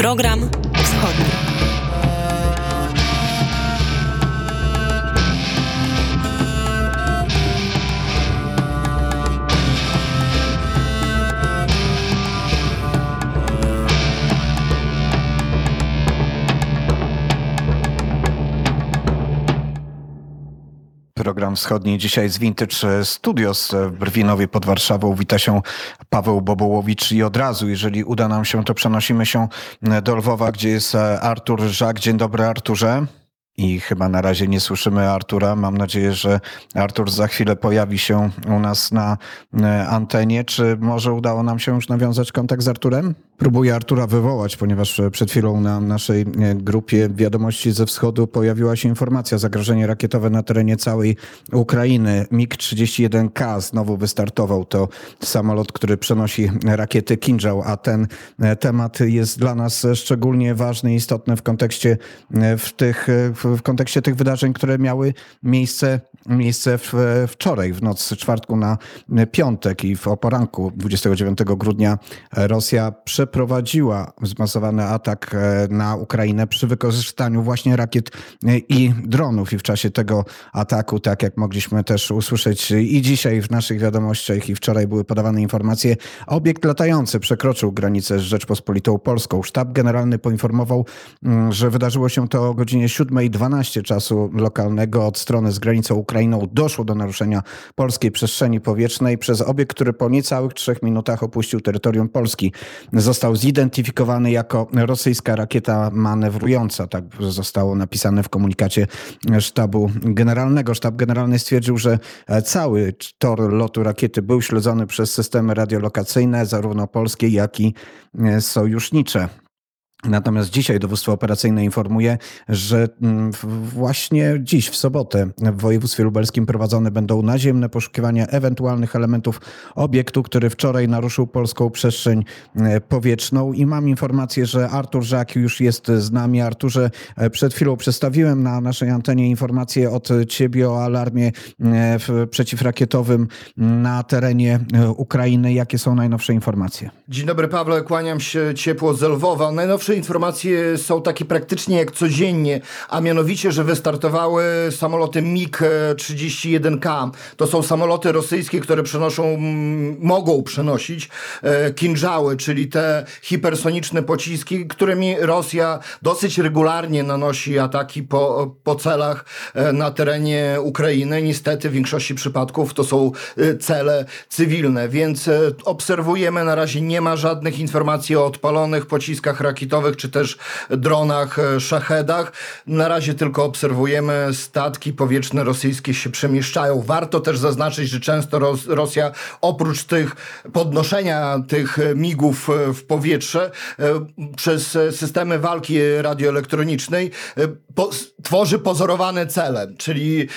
Program Wschodni. Program Wschodni dzisiaj z Vintage Studios w Brwinowie pod Warszawą. Wita się Paweł Bobołowicz i od razu, jeżeli uda nam się, to przenosimy się do Lwowa, gdzie jest Artur Żak. Dzień dobry Arturze. I chyba na razie nie słyszymy Artura. Mam nadzieję, że Artur za chwilę pojawi się u nas na e, antenie. Czy może udało nam się już nawiązać kontakt z Arturem? Próbuję Artura wywołać, ponieważ przed chwilą na naszej e, grupie Wiadomości ze Wschodu pojawiła się informacja zagrożenie rakietowe na terenie całej Ukrainy. MiG-31K znowu wystartował. To samolot, który przenosi rakiety Kinżał, a ten e, temat jest dla nas szczególnie ważny i istotny w kontekście w tych kontekście tych wydarzeń, które miały miejsce, miejsce w, wczoraj, w noc z czwartku na piątek i w oporanku 29 grudnia Rosja przeprowadziła zmasowany atak e, na Ukrainę przy wykorzystaniu właśnie rakiet e, i dronów. I w czasie tego ataku, tak jak mogliśmy też usłyszeć i dzisiaj w naszych wiadomościach i wczoraj były podawane informacje, obiekt latający przekroczył granicę z Rzeczpospolitą Polską. Sztab Generalny poinformował, mm, że wydarzyło się to o godzinie 7 12 czasu lokalnego od strony z granicą Ukrainą doszło do naruszenia polskiej przestrzeni powietrznej przez obiekt, który po niecałych trzech minutach opuścił terytorium Polski. Został zidentyfikowany jako rosyjska rakieta manewrująca. Tak zostało napisane w komunikacie sztabu generalnego. Sztab generalny stwierdził, że cały tor lotu rakiety był śledzony przez systemy radiolokacyjne, zarówno polskie, jak i sojusznicze. Natomiast dzisiaj dowództwo operacyjne informuje, że mm, właśnie dziś, w sobotę, w województwie lubelskim prowadzone będą naziemne poszukiwania ewentualnych elementów obiektu, który wczoraj naruszył polską przestrzeń e, powietrzną. I mam informację, że Artur Żak już jest z nami. Arturze, e, przed chwilą przedstawiłem na naszej antenie informację od ciebie o alarmie e, przeciwrakietowym na terenie Ukrainy. Jakie są najnowsze informacje? Dzień dobry, Pawle. Kłaniam się ciepło z Lwowa. Najnowsze najnowsze informacje są takie praktycznie jak codziennie, a mianowicie, że wystartowały samoloty MiG-31K. To są samoloty rosyjskie, które przenoszą, mogą przenosić e, kinżały, czyli te hipersoniczne pociski, którymi Rosja dosyć regularnie nanosi ataki po, po celach e, na terenie Ukrainy. Niestety w większości przypadków to są e, cele cywilne, więc obserwujemy na razie nie ma żadnych informacji o odpalonych pociskach rakietowych czy też dronach, e, szachedach. Na razie tylko obserwujemy statki powietrzne rosyjskie się przemieszczają. Warto też zaznaczyć, że często Rosja oprócz tych podnoszenia tych migów e, w powietrze e, przez systemy walki radioelektronicznej po, tworzy pozorowane cele, czyli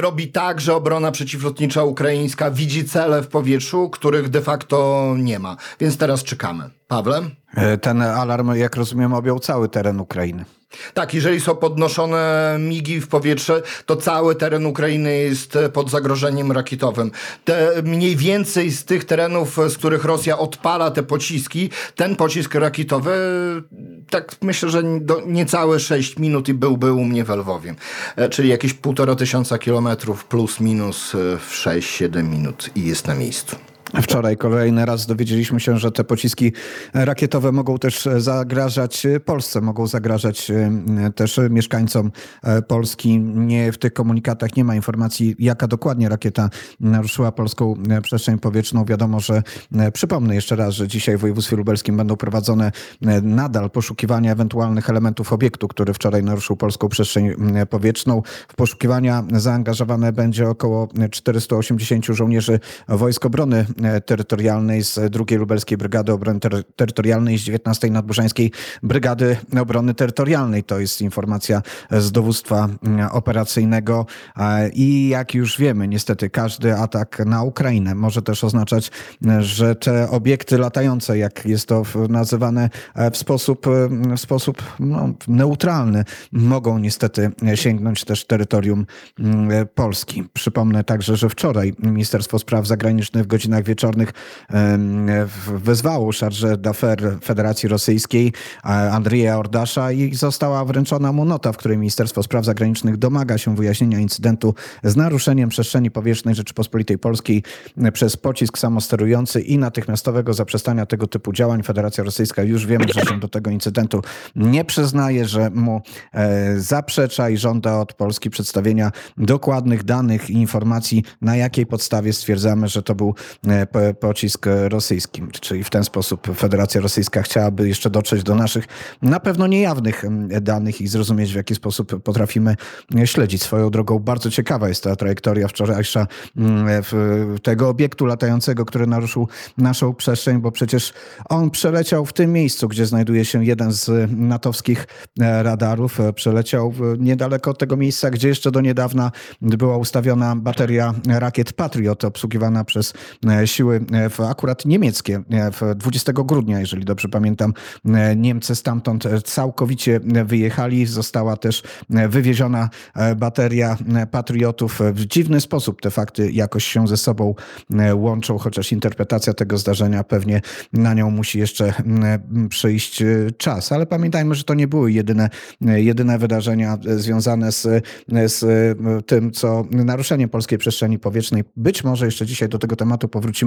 robi tak, że obrona przeciwlotnicza ukraińska widzi cele w powietrzu, których de facto nie ma. Więc teraz czekamy. Pawle? E, ten alarm, jak rozumiem, objął cały teren Ukrainy. Tak, jeżeli są podnoszone migi w powietrze, to cały teren Ukrainy jest pod zagrożeniem rakietowym. Te mniej więcej z tych terenów, z których Rosja odpala te pociski, ten pocisk rakietowy, tak myślę, że do niecałe 6 minut i byłby u mnie w Lwowie. E, czyli jakieś półtora tysiąca kilometrów plus minus e, w 6-7 minut i jest na miejscu. Wczoraj kolejny raz dowiedzieliśmy się, że te pociski rakietowe mogą też zagrażać Polsce, mogą zagrażać e, też mieszkańcom e, Polski. Nie w tych komunikatach nie ma informacji, jaka dokładnie rakieta naruszyła polską e, przestrzeń powietrzną. Wiadomo, że przypomnę jeszcze raz, że dzisiaj w województwie lubelskim będą prowadzone nadal poszukiwania ewentualnych elementów obiektu, który wczoraj naruszył polską przestrzeń powietrzną. W poszukiwania zaangażowane będzie około 480 żołnierzy Wojsk Obrony terytorialnej z II Lubelskiej Brygady Obrony Ter Terytorialnej z 19 Nadburzańskiej Brygady Obrony Terytorialnej. To jest informacja z dowództwa mm, operacyjnego i jak już wiemy, niestety każdy atak na Ukrainę może też oznaczać, że te obiekty latające, jak jest to nazywane e, w sposób, w sposób no, neutralny, mogą niestety sięgnąć też terytorium mm, Polski. Przypomnę także, że wczoraj Ministerstwo Spraw Zagranicznych w godzinach wieczornych wezwało charge d'affaires Federacji Rosyjskiej Andrzeja Ordasza i została wręczona mu nota, w której Ministerstwo Spraw Zagranicznych domaga się wyjaśnienia incydentu z naruszeniem przestrzeni powietrznej Rzeczypospolitej Polskiej przez pocisk samosterujący i natychmiastowego zaprzestania tego typu działań. Federacja Rosyjska już wiemy, że się do tego incydentu nie przyznaje, że mu e, zaprzecza i żąda od Polski przedstawienia dokładnych danych i informacji, na jakiej podstawie stwierdzamy, że to był e, pocisk rosyjski. Czyli w ten sposób Federacja Rosyjska chciałaby jeszcze dotrzeć do naszych na pewno niejawnych danych i zrozumieć, w jaki sposób potrafimy śledzić swoją drogą. Bardzo ciekawa jest ta trajektoria wczorajsza tego obiektu latającego, który naruszył naszą przestrzeń, bo przecież on przeleciał w tym miejscu, gdzie znajduje się jeden z natowskich e, radarów. E, przeleciał niedaleko od tego miejsca, gdzie jeszcze do niedawna była ustawiona bateria rakiet Patriot, obsługiwana przez e, siły akurat niemieckie. 20 grudnia, jeżeli dobrze pamiętam, Niemcy stamtąd całkowicie wyjechali. Została też wywieziona bateria Patriotów. W dziwny sposób te fakty jakoś się ze sobą łączą, chociaż interpretacja tego zdarzenia pewnie na nią musi jeszcze przyjść czas. Ale pamiętajmy, że to nie były jedyne, jedyne wydarzenia związane z, z tym, co naruszeniem polskiej przestrzeni powietrznej. Być może jeszcze dzisiaj do tego tematu powrócimy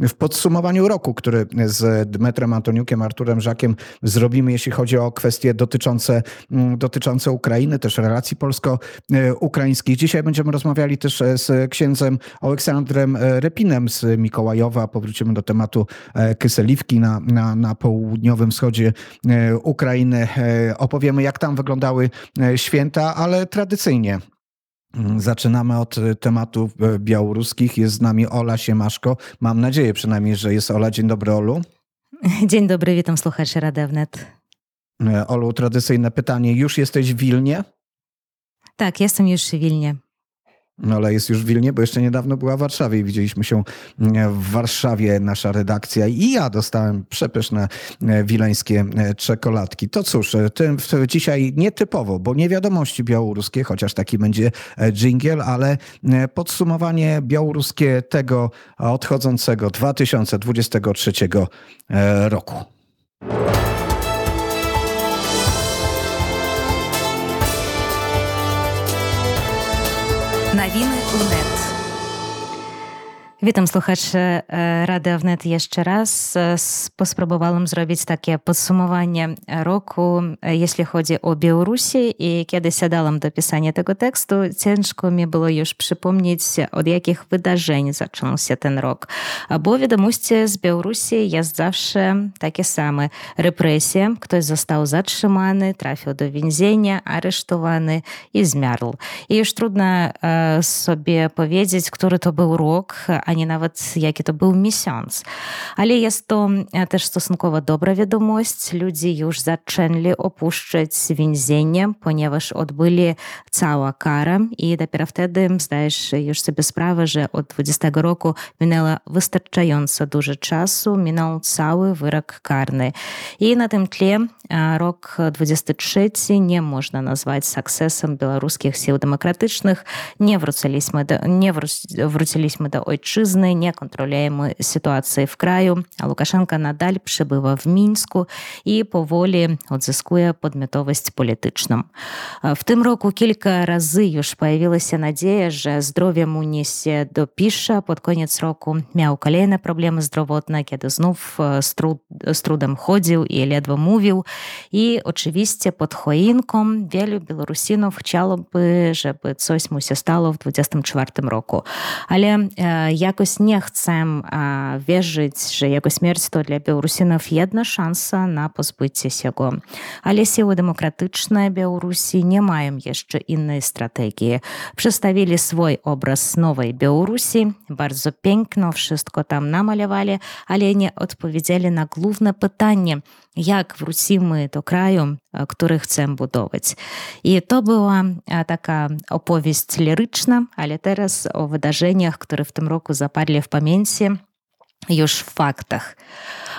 w podsumowaniu roku, który z Dmetrem Antoniukiem, Arturem Żakiem zrobimy, jeśli chodzi o kwestie dotyczące, dotyczące Ukrainy, też relacji polsko-ukraińskich. Dzisiaj będziemy rozmawiali też z księdzem Aleksandrem Repinem z Mikołajowa. Powrócimy do tematu Kyseliwki na, na, na południowym wschodzie Ukrainy. Opowiemy, jak tam wyglądały święta, ale tradycyjnie Mm, zaczynamy od y, tematów y, białoruskich. Jest z nami Ola Siemaszko. Mam nadzieję przynajmniej, że jest Ola. Dzień dobry, Olu. Dzień dobry, witam słuchaczy Radewnet. E, Olu, tradycyjne pytanie. Już jesteś w Wilnie? Tak, jestem już w Wilnie. No ale jest już w Wilnie, bo jeszcze niedawno była w Warszawie i widzieliśmy się mm, w Warszawie, nasza redakcja i ja dostałem przepyszne e, wileńskie e, czekoladki. To cóż, e, tym dzisiaj nietypowo, bo nie wiadomości białoruskie, chociaż taki będzie dżingiel, ale podsumowanie białoruskie tego odchodzącego 2023 roku. Навіны ў НЭТ. Witam słuchaczy Rady Wnet jeszcze raz. Spróbowałam zrobić takie podsumowanie roku, jeśli chodzi o Białorusi i kiedy siadałam do pisania tego tekstu, ciężko mi było już przypomnieć, od jakich wydarzeń zaczął się ten rok. Bo wiadomości z Białorusi jest zawsze takie same. Represje, ktoś został zatrzymany, trafił do więzienia, aresztowany i zmarł. I już trudno sobie powiedzieć, który to był rok, ani nawet jaki to był miesiąc. Ale jest to też stosunkowo dobra wiadomość. Ludzie już zaczęli opuszczać więzienie, ponieważ odbyli całą karę i dopiero wtedy zdajesz już sobie sprawę, że od 20 roku minęło wystarczająco dużo czasu, minął cały wyrok karny. I na tym tle rok 23 nie można nazwać sukcesem białoruskich sił demokratycznych. Nie wróciliśmy do, nie wróciliśmy do ojczyzny, фашызны некантролюемай сітуацыі в краю. Лукашенко надаль прыбыва в мінску і поволі адзіскуе падмятовасць палітычным в тым року кілька разы ж появілася надзея же здоров'е мунісе допіша под конец року мяў калейна праблемы здравотна кеды знов з труд з трудам ходзіў і ледва мовіў і очывісце под хоінком велю беларусінаў хчала бы жабы цось мусе стало в 24 року. Але я jakoś nie chcę wierzyć, że jego śmierć to dla Białorusinów jedna szansa na pozbycie się go. Ale siły demokratyczne Białorusi nie mają jeszcze innej strategii. Przedstawili swój obraz nowej Białorusi, bardzo piękno wszystko tam namalowali, ale nie odpowiedzieli na główne pytanie, jak wrócimy do kraju, który chcemy budować. I to była taka opowieść liryczna, ale teraz o wydarzeniach, które w tym roku zapadli w pamięci, już w faktach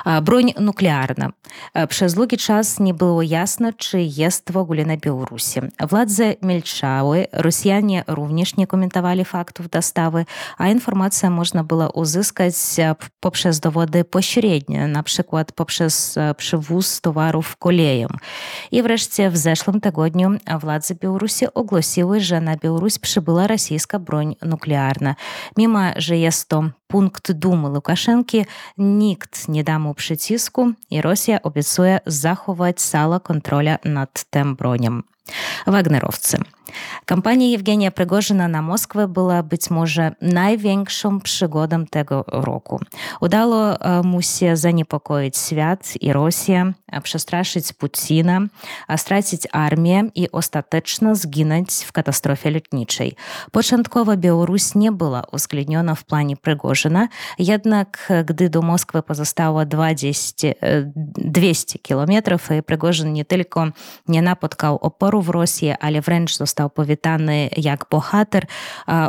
бронь нуклеарна. Праз доўгі час не было ясна чыествогуле на беларусе владзе мельчавы русіяне również не каментавалі факту даставы а інфармацыя можна была узыскаць попшаз доводы пасярэдня напрыклад попшаз прывуз товаров колеем і врэшце в зашлым тагодню владзе беларусі огласіла жа на Беларусь прыбыла расійска бронь нуклеарна. Міма же я 100 пункт думы лукашэнкі нікт не даму прыціску і Росія абяцуе захаваць сала контроля над тэмбронем. Wagnerowcy. Kampania Jewgenia Prigorzyna na Moskwę była być może największą przygodą tego roku. Udało mu się zaniepokoić świat i Rosję, przestraszyć Putina, stracić armię i ostatecznie zginąć w katastrofie lotniczej. Początkowo Białoruś nie była uwzględniona w planie Prigorzyna, jednak gdy do Moskwy pozostało 20, 200 kilometrów, Prigorzyn nie tylko nie napotkał oporu терору в Росіі але врэнч został павітаны як богатыр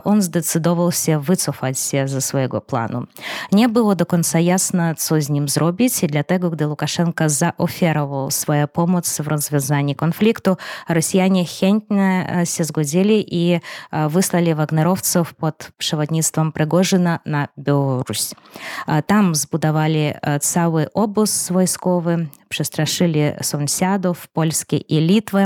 он здацыдоўваўся выцуфаць за свайго плану. Не было до конца ясна co з ним зробіць і для того гdy лукашенко заофераваў свая помоц в развязанні канфлікту расіяне хентне се згодзілі і выслалі вагнеровцаў под пшавадніцтвам прыгожына на Беларусь там збудавалі цэлы обоз вайсковы przestraszyli sąsiadów Polski i Litwy,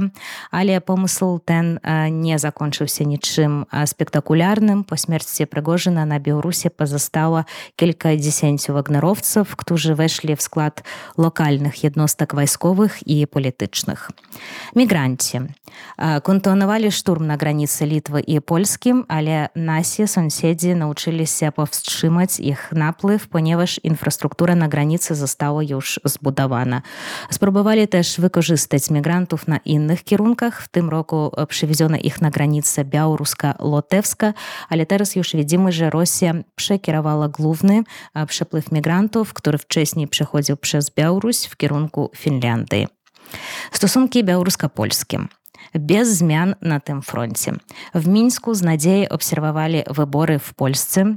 ale pomysł ten nie zakończył się niczym spektakularnym. Po śmierci Prigorzyna na Białorusi pozostało kilkadziesięciu wagnerowców, którzy weszli w skład lokalnych jednostek wojskowych i politycznych. Migranci kontynuowali szturm na granicy Litwy i Polski, ale nasi sąsiedzi nauczyli się powstrzymać ich napływ, ponieważ infrastruktura na granicy została już zbudowana. Spróbowali też wykorzystać migrantów na innych kierunkach. W tym roku przywieziono ich na granicę białoruska-lotewska, ale teraz już widzimy, że Rosja przekierowała główny przepływ migrantów, który wcześniej przechodził przez Białoruś w kierunku Finlandii. Stosunki białorusko-polskie bez zmian na tym froncie. W Mińsku z nadzieją obserwowali wybory w Polsce,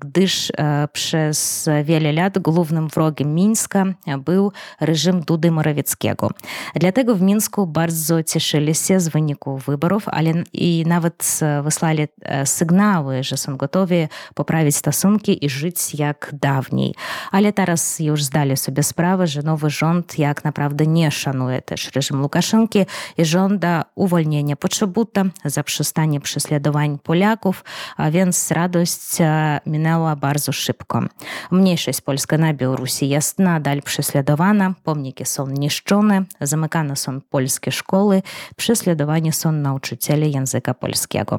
gdyż przez wiele lat głównym wrogiem Mińska był reżim Dudy Morawieckiego. Dlatego w Mińsku bardzo cieszyli się z wyniku wyborów, ale i nawet wysłali sygnały, że są gotowi poprawić stosunki i żyć jak dawniej. Ale teraz już zdali sobie sprawę, że nowy rząd jak naprawdę nie szanuje też reżim Łukaszenki i żąda uwolnienia potrzebuta, zaprzestanie prześladowań Polaków, a więc radość minęła bardzo szybko. Mniejszość polska na Białorusi jest nadal prześladowana, pomniki są niszczone, zamykane są polskie szkoły, prześladowani są nauczyciele języka polskiego.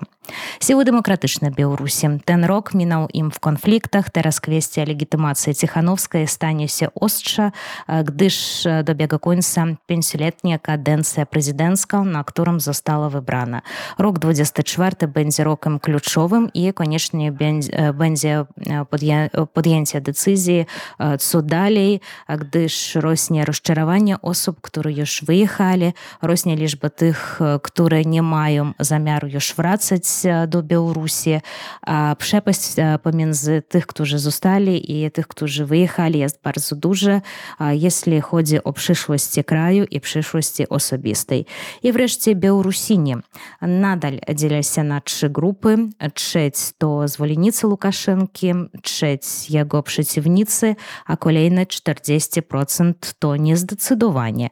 Siły demokratyczne Białorusi. Ten rok minął im w konfliktach, teraz kwestia legitymacji Tichanowskiej stanie się ostrza, gdyż dobiega końca pięcioletnia kadencja prezydencka, na którą которым застала выбрана. Рок 24 бензе рокам ключовым і канешне бензе э, э, пад'янця э, дэцызіі цу далей гды ж росне расчараванне особ которые ж выехалі росне лічба тых которые не маю замяру ж врацаць до беларусі пшэпасць памінзы тых хто же зусталі і тых хто же выехалі я барзу дужа если ходзе о прышласці краю і прышласці асабістай і врэшце ўсе беларусіне надаль дзеляся на чы групы чэць то зваленіцы лукашэнкі чэць яго праціўніцы а колейна 40 процент то нездацыдаванне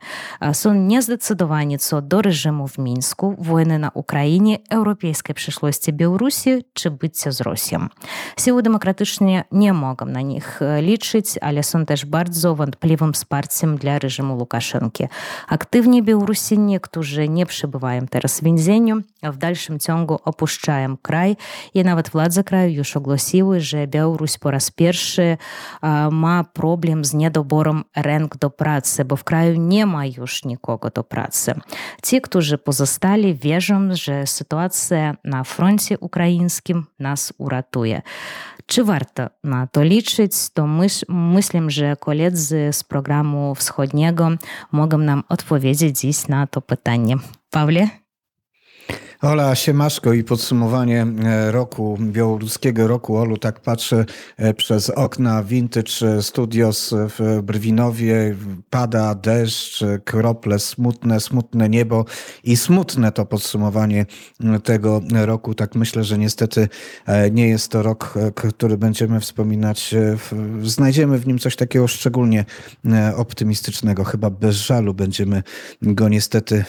сон нездацыдаваніцо до рэжыму в мінску. Войны на украіне еўрапейскай прышлосці беларусі чы быцця з росем сілу дэмакратычныя не могам на них э, лічыць але сон теж бардзо ванплівым спарцем для рэжыму лукашэнкі. Актыўней беларусінек уже не пш przebywają teraz w więzieniu, a w dalszym ciągu opuszczają kraj i nawet władze kraju już ogłosiły, że Białoruś po raz pierwszy ma problem z niedoborem ręk do pracy, bo w kraju nie ma już nikogo do pracy. Ci, którzy pozostali, wierzą, że sytuacja na froncie ukraińskim nas uratuje. Czy warto na to liczyć, to myśl, myślę, że koledzy z programu wschodniego mogą nam odpowiedzieć dziś na to pytanie. Pawle? Ola Siemaszko i podsumowanie e, roku, białoruskiego roku. Olu, tak patrzę e, przez okna Vintage Studios w Brwinowie. Pada deszcz, krople smutne, smutne niebo i smutne to podsumowanie tego roku. Tak myślę, że niestety e, nie jest to rok, który będziemy wspominać. Znajdziemy w nim coś takiego szczególnie optymistycznego. Chyba bez żalu będziemy go niestety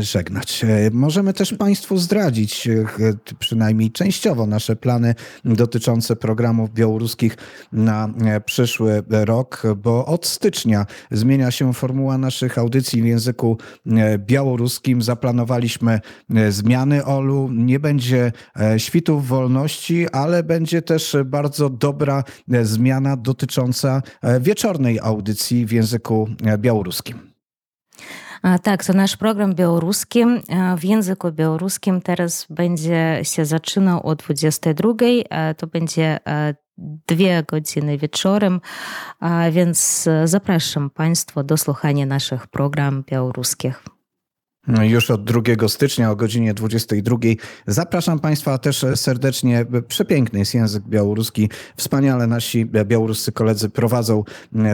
żegnać. Możemy też Państwu Państwu zdradzić e, przynajmniej częściowo nasze plany dotyczące programów białoruskich na e, przyszły rok, bo od stycznia zmienia się formuła naszych audycji w języku e, białoruskim. Zaplanowaliśmy zmiany Olu. Nie będzie świtów wolności, ale będzie też bardzo dobra zmiana dotycząca wieczornej audycji w języku białoruskim. Tak, to nasz program białoruski w języku białoruskim teraz będzie się zaczynał o 22. To będzie dwie godziny wieczorem, więc zapraszam Państwa do słuchania naszych program białoruskich. No już od 2 stycznia o godzinie 22. Zapraszam Państwa też serdecznie. Przepiękny jest język białoruski. Wspaniale nasi białoruscy koledzy prowadzą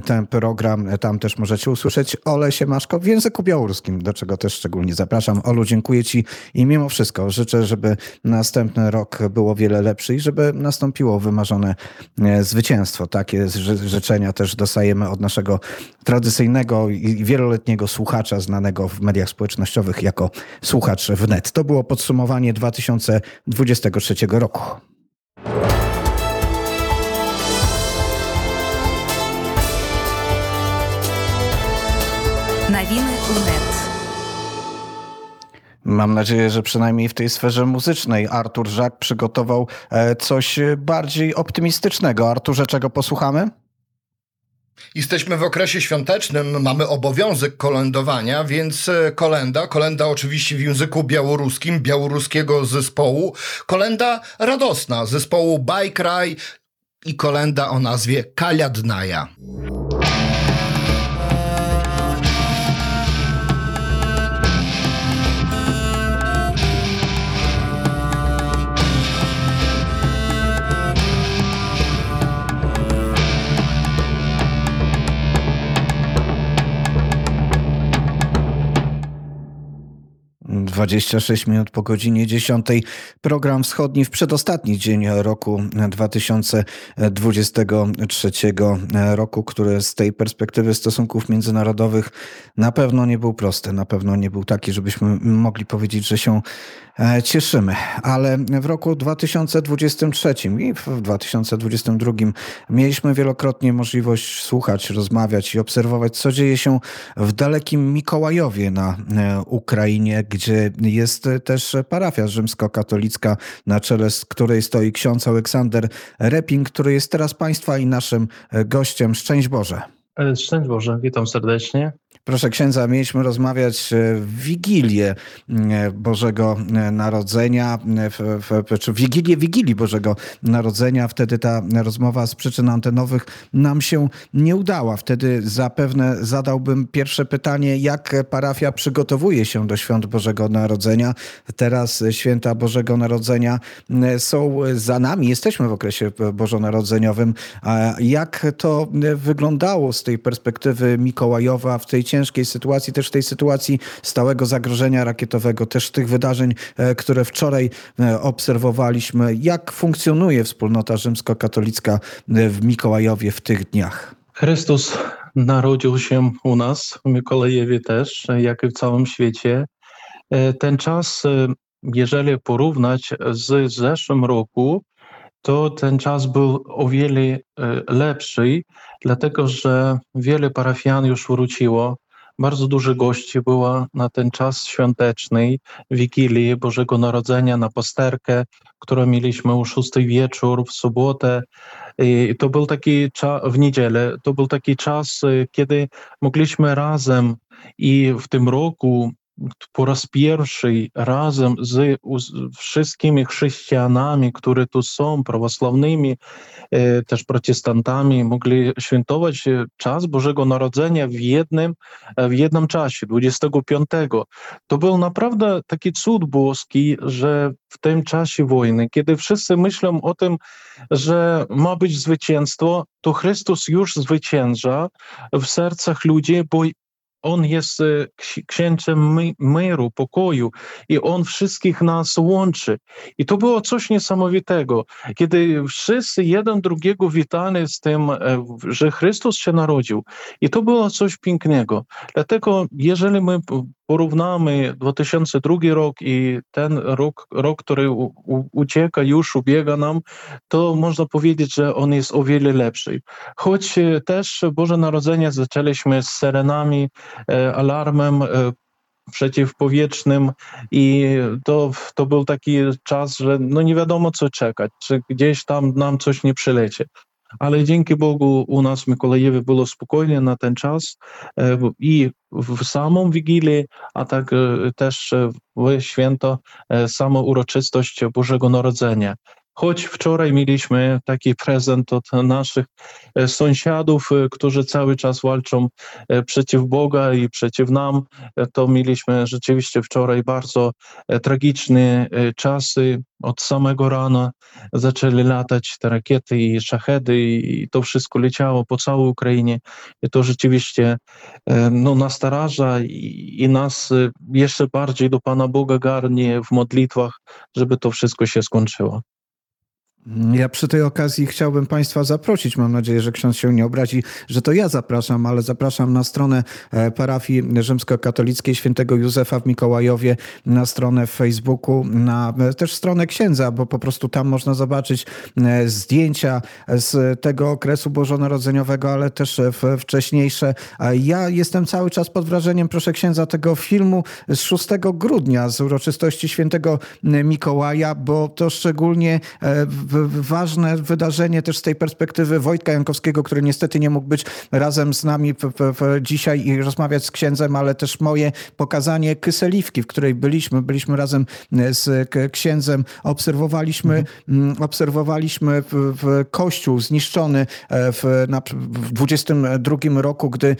ten program. Tam też możecie usłyszeć Ole Siemaszko w języku białoruskim, do czego też szczególnie zapraszam. Olu, dziękuję Ci i mimo wszystko życzę, żeby następny rok było wiele lepszy i żeby nastąpiło wymarzone e, zwycięstwo. Takie życzenia też dostajemy od naszego tradycyjnego i wieloletniego słuchacza znanego w mediach społecznościowych jako słuchacz wnet. To było podsumowanie 2023 roku. Nowiny UNET. Mam nadzieję, że przynajmniej w tej sferze muzycznej Artur Żak przygotował e, coś bardziej optymistycznego. Arturze, czego posłuchamy? Jesteśmy w okresie świątecznym, mamy obowiązek kolędowania, więc e, kolenda, kolenda oczywiście w języku białoruskim, białoruskiego zespołu, kolenda radosna zespołu Bajkraj i kolenda o nazwie Kaliadnaja. 26 minut po godzinie 10. Program wschodni w przedostatni dzień roku 2023 roku, który z tej perspektywy stosunków międzynarodowych na pewno nie był prosty. Na pewno nie był taki, żebyśmy mogli powiedzieć, że się E, cieszymy. Ale w roku 2023 i w 2022 mieliśmy wielokrotnie możliwość słuchać, rozmawiać i obserwować, co dzieje się w dalekim Mikołajowie na e, Ukrainie, gdzie jest też parafia rzymskokatolicka, na czele z której stoi ksiądz Aleksander Reping, który jest teraz Państwa i naszym gościem. Szczęść Boże. E, szczęść Boże, witam serdecznie. Proszę księdza, mieliśmy rozmawiać e, w Wigilię e, Bożego e, Narodzenia, w, w, czy w Wigilię Wigilii Bożego Narodzenia. Wtedy ta rozmowa z przyczyn antenowych nam się nie udała. Wtedy zapewne zadałbym pierwsze pytanie, jak parafia przygotowuje się do świąt Bożego Narodzenia. Teraz święta Bożego Narodzenia są za nami, jesteśmy w okresie bożonarodzeniowym. Jak to wyglądało z tej perspektywy Mikołajowa w tej ciężkiej sytuacji, też w tej sytuacji stałego zagrożenia rakietowego, też tych wydarzeń, e, które wczoraj e, obserwowaliśmy. Jak funkcjonuje wspólnota rzymskokatolicka e, w Mikołajowie w tych dniach? Chrystus narodził się u nas, w Mikołajowie też, jak i w całym świecie. Ten czas, jeżeli porównać z zeszłym roku, to ten czas był o wiele lepszy, dlatego że wiele parafian już wróciło bardzo dużo gości było na ten czas świąteczny, Wigilii Bożego Narodzenia, na pasterkę, którą mieliśmy o 6 wieczór w sobotę. I to był taki czas, w niedzielę, to był taki czas, y, kiedy mogliśmy razem i w tym roku po raz pierwszy razem z wszystkimi chrześcijanami, którzy tu są, prawosławnymi, też protestantami, mogli świętować czas Bożego Narodzenia w jednym, w jednym czasie, 25. To był naprawdę taki cud boski, że w tym czasie wojny, kiedy wszyscy myślą o tym, że ma być zwycięstwo, to Chrystus już zwycięża w sercach ludzi, bo on jest e, księciem my, miru, pokoju i On wszystkich nas łączy. I to było coś niesamowitego, kiedy wszyscy jeden drugiego witali z tym, e, że Chrystus się narodził. I to było coś pięknego. Dlatego, jeżeli my porównamy 2002 rok i ten rok, rok który u, u, ucieka, już ubiega nam, to można powiedzieć, że on jest o wiele lepszy. Choć e, też Boże Narodzenie zaczęliśmy z serenami, e, alarmem, e, przeciwpowietrznym i to, to był taki czas, że no nie wiadomo co czekać, czy gdzieś tam nam coś nie przylecie. Ale dzięki Bogu u nas w Mikołajewie było spokojnie na ten czas i w samą Wigilię, a tak też w święto samą uroczystość Bożego Narodzenia. Choć wczoraj mieliśmy taki prezent od naszych sąsiadów, którzy cały czas walczą przeciw Boga i przeciw nam, to mieliśmy rzeczywiście wczoraj bardzo tragiczne czasy. Od samego rana zaczęli latać te rakiety i szachedy i to wszystko leciało po całej Ukrainie. I to rzeczywiście no, nastaraża i, i nas jeszcze bardziej do Pana Boga garnie w modlitwach, żeby to wszystko się skończyło. Ja przy tej okazji chciałbym Państwa zaprosić. Mam nadzieję, że ksiądz się nie obrazi, że to ja zapraszam, ale zapraszam na stronę e, parafii rzymskokatolickiej świętego Józefa w Mikołajowie, na stronę w Facebooku, na e, też stronę księdza, bo po prostu tam można zobaczyć e, zdjęcia z tego okresu bożonarodzeniowego, ale też wcześniejsze. Ja jestem cały czas pod wrażeniem, proszę księdza, tego filmu z 6 grudnia, z uroczystości świętego Mikołaja, bo to szczególnie w ważne wydarzenie też z tej perspektywy Wojtka Jankowskiego, który niestety nie mógł być razem z nami dzisiaj i rozmawiać z księdzem, ale też moje pokazanie Kyseliwki, w której byliśmy. Byliśmy razem z księdzem, obserwowaliśmy, mhm. obserwowaliśmy w, w kościół zniszczony e, w, na, w 22 roku, gdy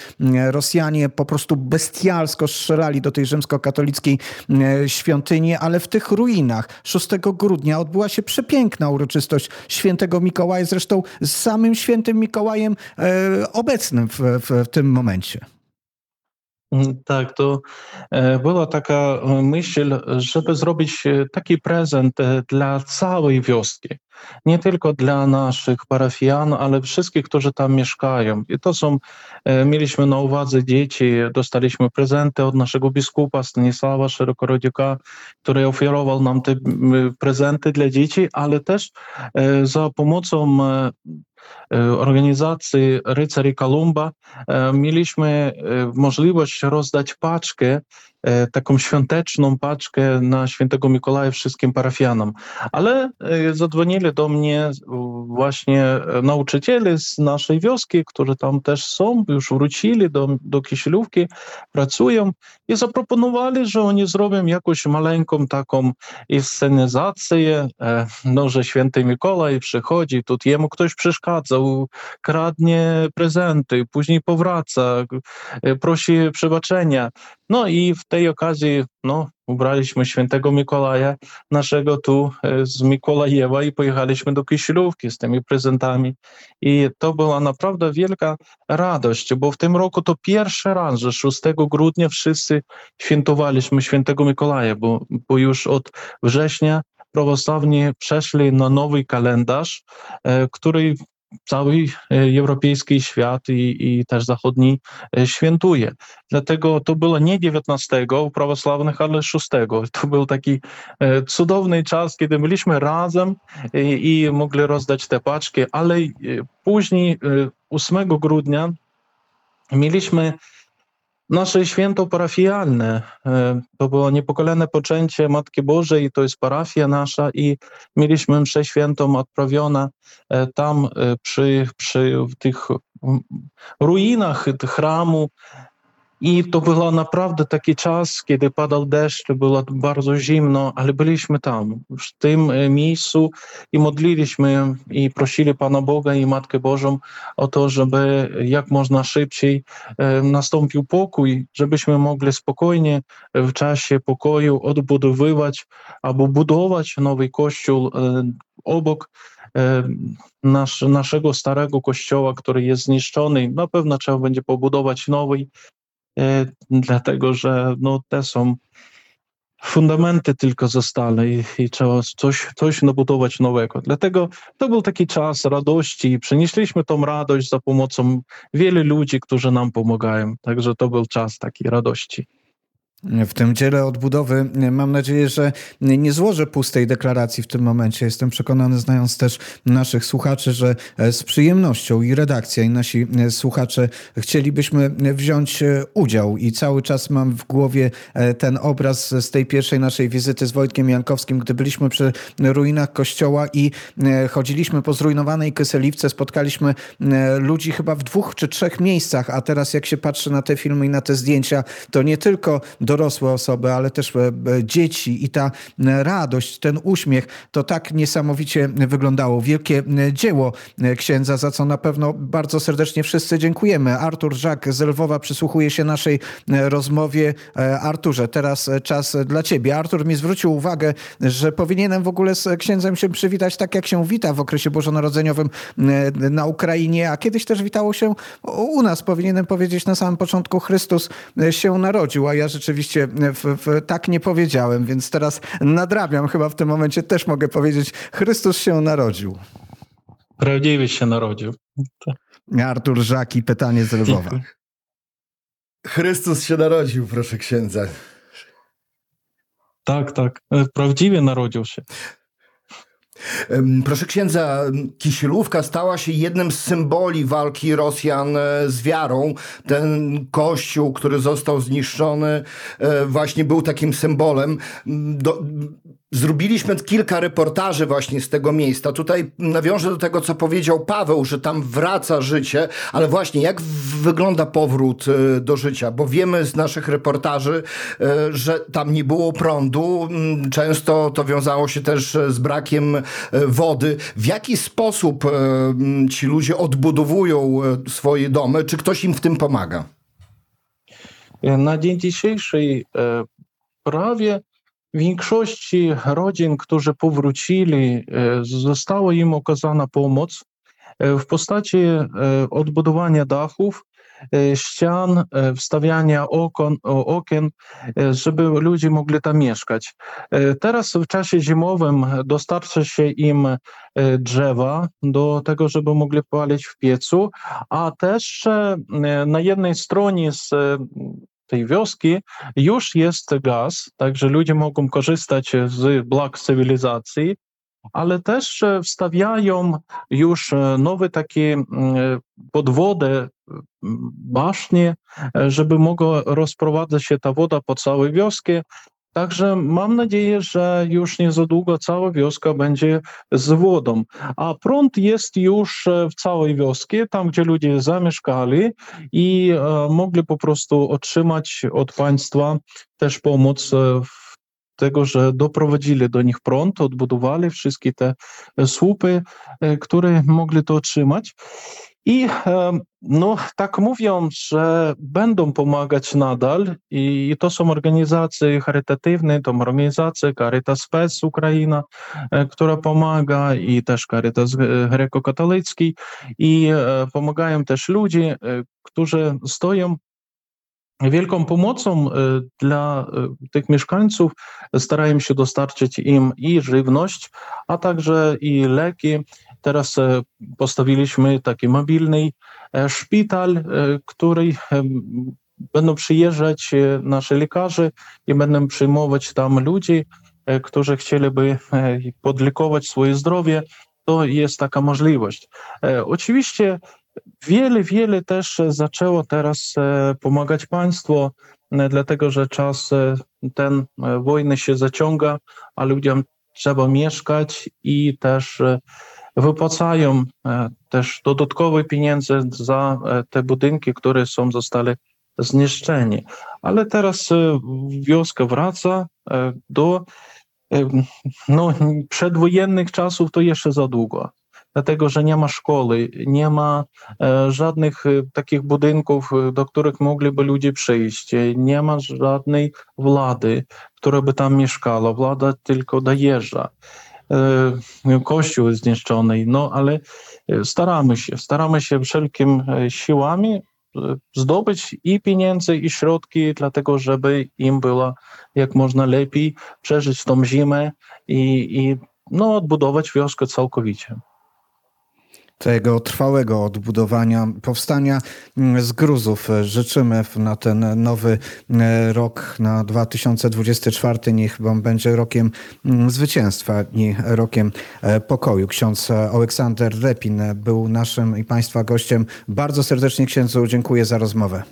Rosjanie po prostu bestialsko strzelali do tej rzymskokatolickiej e, świątyni, ale w tych ruinach 6 grudnia odbyła się przepiękna uroczystość uroczystość świętego Mikołaja, zresztą z samym świętym Mikołajem e, obecnym w, w, w tym momencie. Mm, tak, to e, była taka e, myśl, żeby zrobić taki prezent dla całej wioski. Nie tylko dla naszych parafian, ale wszystkich, którzy tam mieszkają. I to są, mieliśmy na uwadze dzieci, dostaliśmy prezenty od naszego biskupa Stanisława Szerokorodziuka, który oferował nam te prezenty dla dzieci, ale też za pomocą organizacji Rycery Kolumba mieliśmy możliwość rozdać paczkę taką świąteczną paczkę na świętego Mikołaja wszystkim parafianom. Ale zadzwonili do mnie właśnie nauczyciele z naszej wioski, którzy tam też są, już wrócili do, do Kisielówki, pracują i zaproponowali, że oni zrobią jakąś maleńką taką inscenizację, no, że święty Mikołaj przychodzi, tu jemu ktoś przeszkadza, kradnie prezenty, później powraca, prosi przebaczenia. No i w tej okazji no, ubraliśmy świętego Mikołaja naszego tu e, z Mikołajewa i pojechaliśmy do Kisielówki z tymi prezentami. I to była naprawdę wielka radość, bo w tym roku to pierwszy raz, że 6 grudnia wszyscy świętowaliśmy świętego Mikołaja, bo, bo już od września prawosławni przeszli na nowy kalendarz, e, który cały e, europejski świat i, i też zachodni e, świętuje. Dlatego to było nie 19 u prawosławnych, ale 6. To był taki e, cudowny czas, kiedy byliśmy razem i, i mogli rozdać te paczki, ale później 8 grudnia mieliśmy Nasze święto parafialne e, to było niepokolane poczęcie Matki Bożej, to jest parafia nasza i mieliśmy mszę świętą odprawiona e, tam e, przy, przy tych ruinach chramu I to był naprawdę taki czas, kiedy padał deszcz, było bardzo zimno, ale byliśmy tam, w tym miejscu i modliliśmy i prosili Pana Boga i Matkę Bożą o to, żeby jak można szybciej nastąpił pokój, żebyśmy mogli spokojnie w czasie pokoju odbudowywać albo budować nowy kościół obok nasz, naszego starego kościoła, który jest zniszczony. Na pewno trzeba będzie pobudować nowy, dlatego że no, te są fundamenty tylko zostały i, i trzeba coś, coś nabudować nowego. Dlatego to był taki czas radości i przynieśliśmy tą radość za pomocą wielu ludzi, którzy nam pomagają. Także to był czas takiej radości w tym dziele odbudowy. Mam nadzieję, że nie złożę pustej deklaracji w tym momencie. Jestem przekonany, znając też naszych słuchaczy, że z przyjemnością i redakcja, i nasi słuchacze chcielibyśmy wziąć udział. I cały czas mam w głowie ten obraz z tej pierwszej naszej wizyty z Wojtkiem Jankowskim, gdy byliśmy przy ruinach kościoła i chodziliśmy po zrujnowanej Kyseliwce, spotkaliśmy ludzi chyba w dwóch czy trzech miejscach, a teraz jak się patrzy na te filmy i na te zdjęcia, to nie tylko dorosłe osoby, ale też e, dzieci i ta radość, ten uśmiech, to tak niesamowicie wyglądało. Wielkie dzieło księdza, za co na pewno bardzo serdecznie wszyscy dziękujemy. Artur Żak z Lwowa przysłuchuje się naszej rozmowie. E, Arturze, teraz czas dla ciebie. Artur mi zwrócił uwagę, że powinienem w ogóle z księdzem się przywitać tak, jak się wita w okresie bożonarodzeniowym na Ukrainie, a kiedyś też witało się u nas. Powinienem powiedzieć na samym początku Chrystus się narodził, a ja rzeczywiście rzeczywiście w, w, tak nie powiedziałem, więc teraz nadrabiam. Chyba w tym momencie też mogę powiedzieć, Chrystus się narodził. Prawdziwie się narodził. Artur Żaki, pytanie z Lwowa. Chrystus się narodził, proszę księdza. Tak, tak. Prawdziwie narodził się. Proszę księdza, Kisielówka stała się jednym z symboli walki Rosjan e, z wiarą. Ten kościół, który został zniszczony, e, właśnie był takim symbolem. Do, Zrobiliśmy kilka reportaży właśnie z tego miejsca. Tutaj nawiążę do tego, co powiedział Paweł, że tam wraca życie, ale właśnie jak wygląda powrót e, do życia? Bo wiemy z naszych reportaży, e, że tam nie było prądu. Mm, często to wiązało się też z brakiem e, wody. W jaki sposób mm, ci ludzie odbudowują swoje domy? Czy ktoś im w tym pomaga? Na dzień dzisiejszy prawie większości rodzin, którzy powrócili, została im okazana pomoc w postaci odbudowania dachów, ścian, wstawiania okon, okien, żeby ludzie mogli tam mieszkać. Teraz w czasie zimowym dostarcza się im drzewa do tego, żeby mogli palić w piecu, a też na jednej stronie z tej wioski już jest gaz, także ludzie mogą korzystać z blag cywilizacji, ale też wstawiają już nowe takie podwody, basznie, żeby mogła rozprowadzać się ta woda po całej wioskie Także mam nadzieję, że już nie za długo cała wioska będzie z wodą. A prąd jest już w całej wioskie, tam gdzie ludzie zamieszkali i mogli po prostu otrzymać od państwa też pomoc w tego, że doprowadzili do nich prąd, odbudowali wszystkie te słupy, które mogli to otrzymać. I no, tak mówią, że będą pomagać nadal i to są organizacje charytatywne, to organizacja Caritas Spec Ukraina, e, która pomaga i też Caritas Grekokatolicki i e, pomagają też ludzie, e, którzy stoją Wielką pomocą dla tych mieszkańców. Starają się dostarczyć im i żywność, a także i leki, Teraz e, postawiliśmy taki mobilny e, szpital, e, który będą przyjeżdżać nasi lekarze i będą przyjmować tam ludzi, którzy chcieliby podlikować swoje zdrowie. To jest taka możliwość. Oczywiście wiele, wiele też zaczęło teraz pomagać państwo, dlatego że czas ten wojny się zaciąga, a ludziom trzeba mieszkać i też wypłacają też dodatkowe pieniądze za te budynki, które są zostały zniszczeni. Ale teraz e, wioska wraca e, do e, no, przedwojennych czasów, to jeszcze za długo. Dlatego, że nie ma szkoły, nie ma e, żadnych e, takich budynków, e, do których mogliby ludzie przyjść, e, nie ma żadnej władzy, która by tam mieszkała. Władza tylko dojeżdża. E, Kościół jest zniszczony, no ale e, staramy się, staramy się wszelkimi e, siłami zdobyć i pieniądze, i środki, dlatego żeby im było jak można lepiej przeżyć tą zimę i, i no, odbudować wioskę całkowicie tego trwałego odbudowania, powstania mm, z gruzów. Życzymy na ten nowy e, rok, na 2024. Niech wam będzie rokiem mm, zwycięstwa i rokiem e, pokoju. Ksiądz e, Aleksander Repin był naszym i Państwa gościem. Bardzo serdecznie księdzu dziękuję za rozmowę.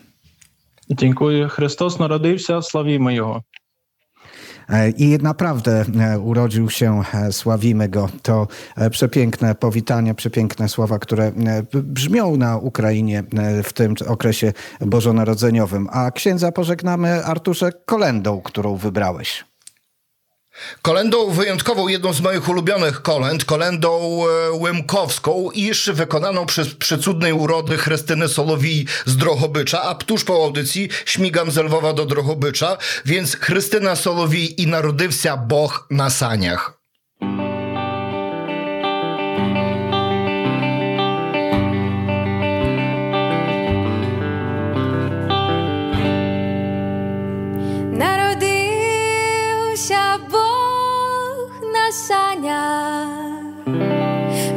Dziękuję. Chrystus narodził się, sławimy Jego. I naprawdę e, urodził się, e, sławimy go. To e, przepiękne powitanie, przepiękne słowa, które e, brzmią na Ukrainie e, w tym okresie bożonarodzeniowym. A księdza pożegnamy Arturze kolendą, którą wybrałeś. Kolendą wyjątkową, jedną z moich ulubionych kolęd, kolendą e, łymkowską, iż wykonaną przez przecudnej urody Chrystyny Solowij z Drohobycza, a tuż po audycji śmigam z Lwowa do Drohobycza, więc Chrystyna Solowij i narodywся Boh na saniach. Санях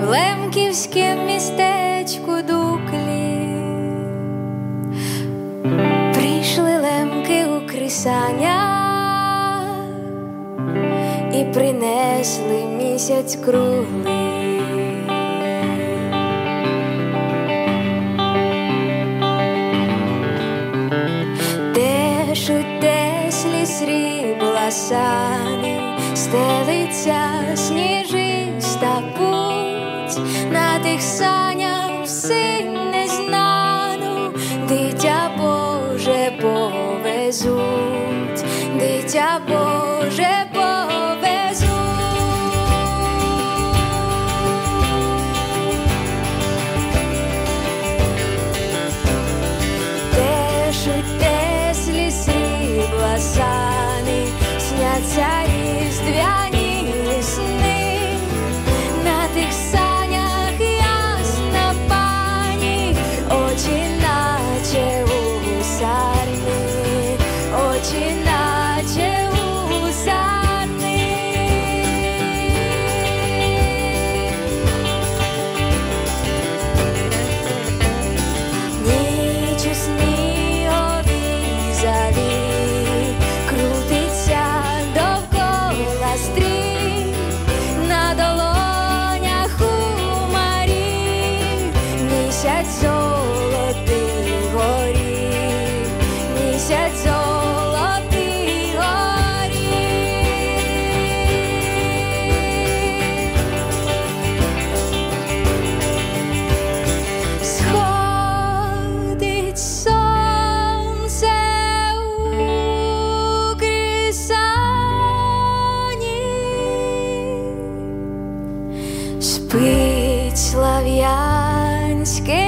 в Лемківськім містечку Дуклі. Прийшли лемки у крисання і принесли місяць круглий. Теж у теслі срібла сани, стелиться сніжиста путь, на тих санях все незнану, дитя Боже повезуть, дитя Боже слав'янське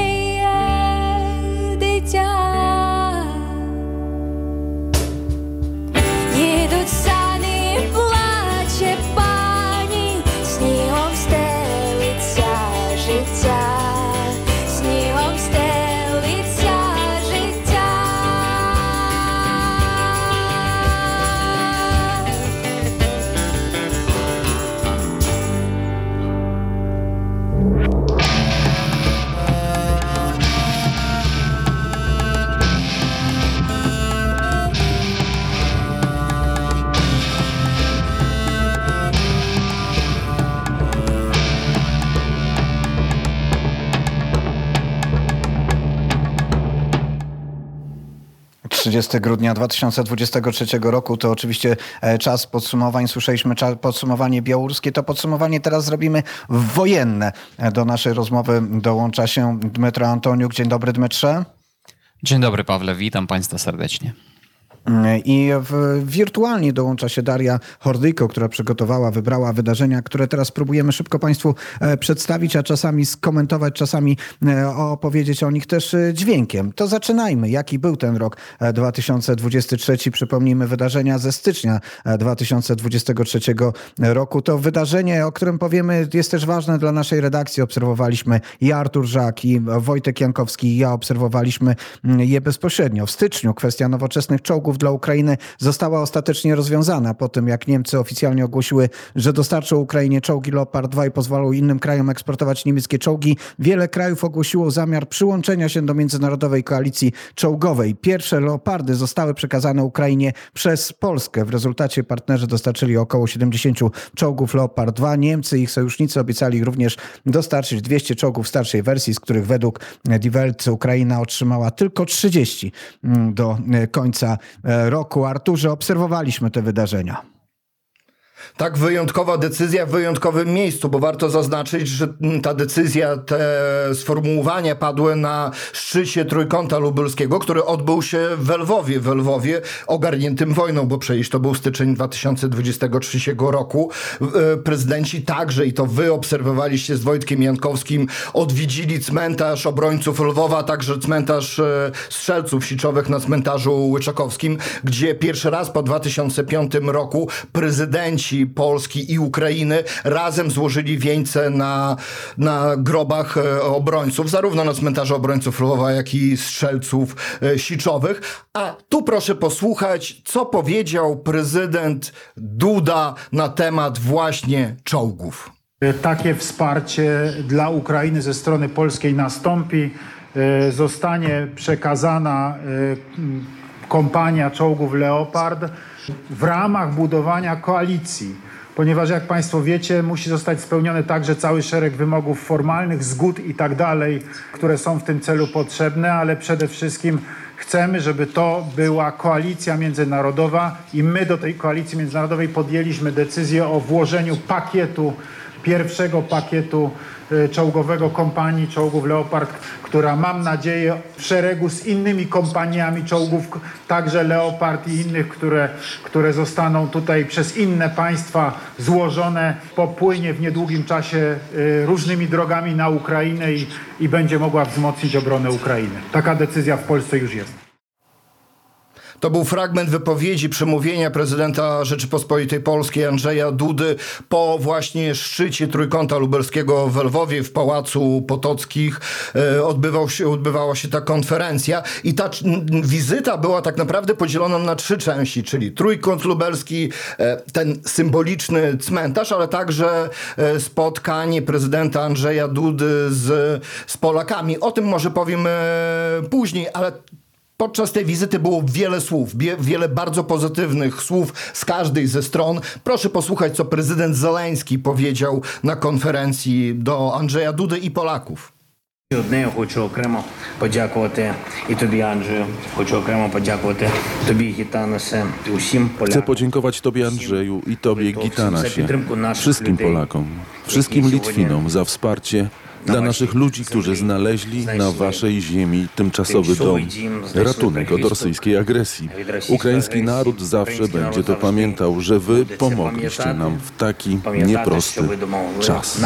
20 grudnia 2023 roku. To oczywiście e, czas podsumowań. Słyszeliśmy podsumowanie białoruskie. To podsumowanie teraz zrobimy wojenne. E, do naszej rozmowy dołącza się Dmytro Antoniuk. Dzień dobry, Dmytrze. Dzień dobry, Pawle. Witam Państwa serdecznie. I w, wirtualnie dołącza się Daria Hordyjko, która przygotowała, wybrała wydarzenia, które teraz próbujemy szybko Państwu e, przedstawić, a czasami skomentować, czasami e, opowiedzieć o nich też e, dźwiękiem. To zaczynajmy. Jaki był ten rok e, 2023? Przypomnijmy wydarzenia ze stycznia e, 2023 roku. To wydarzenie, o którym powiemy, jest też ważne dla naszej redakcji. Obserwowaliśmy i Artur Żak, i Wojtek Jankowski, i ja obserwowaliśmy mm, je bezpośrednio. W styczniu kwestia nowoczesnych czołgów dla Ukrainy została ostatecznie rozwiązana po tym, jak Niemcy oficjalnie ogłosiły, że dostarczą Ukrainie czołgi Leopard 2 i pozwolą innym krajom eksportować niemieckie czołgi. Wiele krajów ogłosiło zamiar przyłączenia się do międzynarodowej koalicji czołgowej. Pierwsze Leopardy zostały przekazane Ukrainie przez Polskę. W rezultacie partnerzy dostarczyli około 70 czołgów Leopard 2. Niemcy i ich sojusznicy obiecali również dostarczyć 200 czołgów starszej wersji, z których według Die Welt Ukraina otrzymała tylko 30 mm, do końca roku. Arturze, obserwowaliśmy te wydarzenia. Tak, wyjątkowa decyzja w wyjątkowym miejscu, bo warto zaznaczyć, że ta decyzja, te sformułowania padły na szczycie Trójkąta Lubelskiego, który odbył się w Lwowie, w Lwowie ogarniętym wojną, bo przecież to był styczeń 2023 roku. E, Prezydenci także, i to wy obserwowaliście z Wojtkiem Jankowskim, odwiedzili cmentarz obrońców Lwowa, także cmentarz e, strzelców siczowych na cmentarzu Łyczakowskim, gdzie pierwszy raz po 2005 roku prezydenci Polski i Ukrainy razem złożyli wieńce na, na grobach e, obrońców, zarówno na cmentarzu obrońców Lwowa, jak i strzelców e, siczowych. A tu proszę posłuchać, co powiedział prezydent Duda na temat właśnie czołgów. Takie wsparcie dla Ukrainy ze strony polskiej nastąpi. E, Zostanie przekazana e, kompania czołgów Leopard w ramach budowania koalicji. Ponieważ jak Państwo wiecie, musi zostać spełniony także cały szereg wymogów formalnych, zgód i tak dalej, które są w tym celu potrzebne, ale przede wszystkim chcemy, żeby to była koalicja międzynarodowa i my do tej koalicji międzynarodowej podjęliśmy decyzję o włożeniu pakietu pierwszego pakietu czołgowego kompanii czołgów Leopard, która mam nadzieję w szeregu z innymi kompaniami czołgów, także Leopard i innych, które, które zostaną tutaj przez inne państwa złożone, popłynie w niedługim czasie e, różnymi drogami na Ukrainę i, i będzie mogła wzmocnić obronę Ukrainy. Taka decyzja w Polsce już jest. To był fragment wypowiedzi przemówienia prezydenta Rzeczypospolitej Polskiej Andrzeja Dudy po właśnie szczycie Trójkąta Lubelskiego w Lwowie w Pałacu Potockich. E, Odbywał się, odbywała się ta konferencja i ta wizyta była tak naprawdę podzielona na trzy części, czyli Trójkąt Lubelski, e, ten symboliczny cmentarz, ale także e, spotkanie prezydenta Andrzeja Dudy z, z Polakami. O tym może powiem później, ale Podczas tej wizyty było wiele słów, bie- wiele bardzo pozytywnych słów z każdej ze stron. Proszę posłuchać, co prezydent Zeleński powiedział na konferencji do Andrzeja Dudy i Polaków. Одне я хочу окремо подякувати і тобі, Анджею. Хочу окремо подякувати тобі, Гітанасе, і усім Chcę полякам. podziękować Tobie, Andrzeju, i Tobie, Litowcom, Gitanasie, za підтримку наших wszystkim людей, Polakom, які wszystkim сьогодні Litwinom za wsparcie dla naszych ludzi, którzy znaleźli na waszej ziemi tymczasowy dom, ratunek od rosyjskiej agresji. Ukraiński naród zawsze będzie to pamiętał, że wy pomogliście nam w taki nieprosty czas.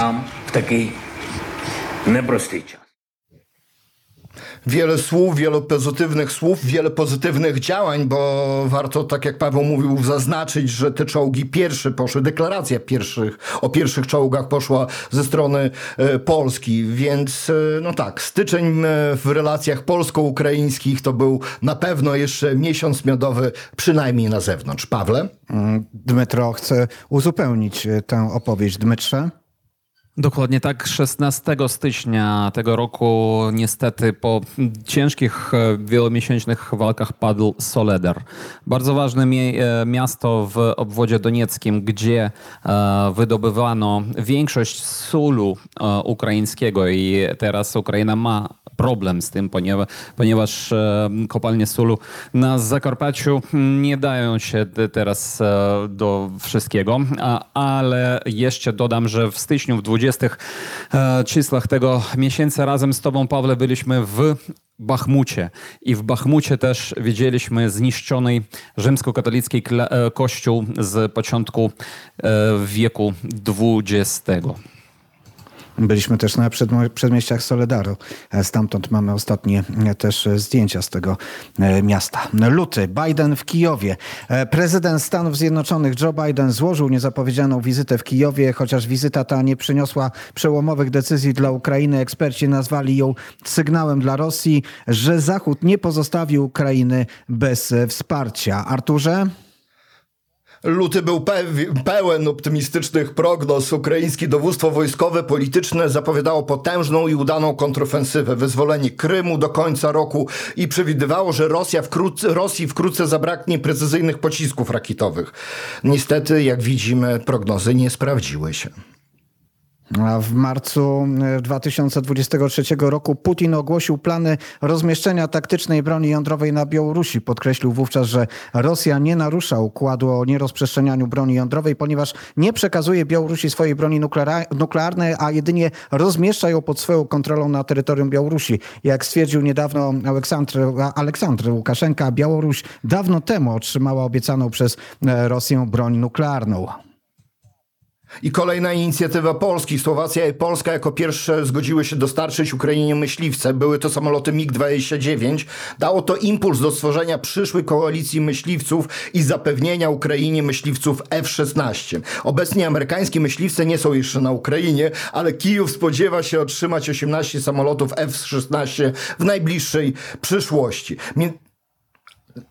Wiele słów, wiele pozytywnych słów, wiele pozytywnych działań, bo warto, tak jak Paweł mówił, zaznaczyć, że te czołgi pierwsze poszły, deklaracja pierwszych, o pierwszych czołgach poszła ze strony e, Polski, więc e, no tak, styczeń e, w relacjach polsko-ukraińskich to był na pewno jeszcze miesiąc miodowy, przynajmniej na zewnątrz. Pawle? Mm, Dmytro chce uzupełnić tę opowieść. Dmytrze? Dokładnie tak. 16 stycznia tego roku niestety po ciężkich e, wielomiesięcznych walkach padł Soledar. Bardzo ważne e, miasto w obwodzie donieckim, gdzie e, wydobywano większość sulu ukraińskiego i teraz Ukraina ma problem z tym, ponieważ, ponieważ kopalnie solu na Zakarpaciu nie dają się te- teraz e, do wszystkiego, ale jeszcze dodam, że w styczniu, w 20 e, czysłach tego miesiąca razem z tobą, Pawle, byliśmy w Bachmucie i w Bachmucie też widzieliśmy zniszczony rzymskokatolicki e, kościół z początku wieku XX. Byliśmy też na przedmieściach Soledaru. E, Stamtąd mamy ostatnie e, też e, zdjęcia z tego miasta. Luty, Biden w Kijowie. Prezydent Stanów Zjednoczonych Joe Biden złożył niezapowiedzianą wizytę w Kijowie, chociaż wizyta ta nie przyniosła przełomowych decyzji dla Ukrainy. Eksperci nazwali ją sygnałem dla Rosji, że Zachód nie pozostawi Ukrainy bez wsparcia. Arturze? Luty był pew- pełen optymistycznych prognoz. Ukraińskie dowództwo wojskowe, polityczne zapowiadało potężną i udaną kontrofensywę, wyzwolenie Krymu do końca roku i przewidywało, że Rosja wkrótce, Rosji wkrótce zabraknie precyzyjnych pocisków rakietowych. Niestety, jak widzimy, prognozy nie sprawdziły się. W marcu e, 2023 roku Putin ogłosił plany rozmieszczenia taktycznej broni jądrowej na Białorusi. Podkreślił wówczas, że Rosja nie narusza układu o nierozprzestrzenianiu broni jądrowej, ponieważ nie przekazuje Białorusi swojej broni nuklearnej, a jedynie rozmieszcza ją pod swoją kontrolą na terytorium Białorusi. Jak stwierdził niedawno Aleksandr, Aleksandr Łukaszenka, Białoruś dawno temu otrzymała obiecaną przez e, Rosję broń nuklearną. I kolejna inicjatywa Polski. Słowacja i Polska jako pierwsze zgodziły się dostarczyć Ukrainie myśliwce. Były to samoloty MiG-29. Dało to impuls do stworzenia przyszłej koalicji myśliwców i zapewnienia Ukrainie myśliwców F-16. Obecnie amerykańskie myśliwce nie są jeszcze na Ukrainie, ale Kijów spodziewa się otrzymać 18 samolotów F-16 w najbliższej przyszłości.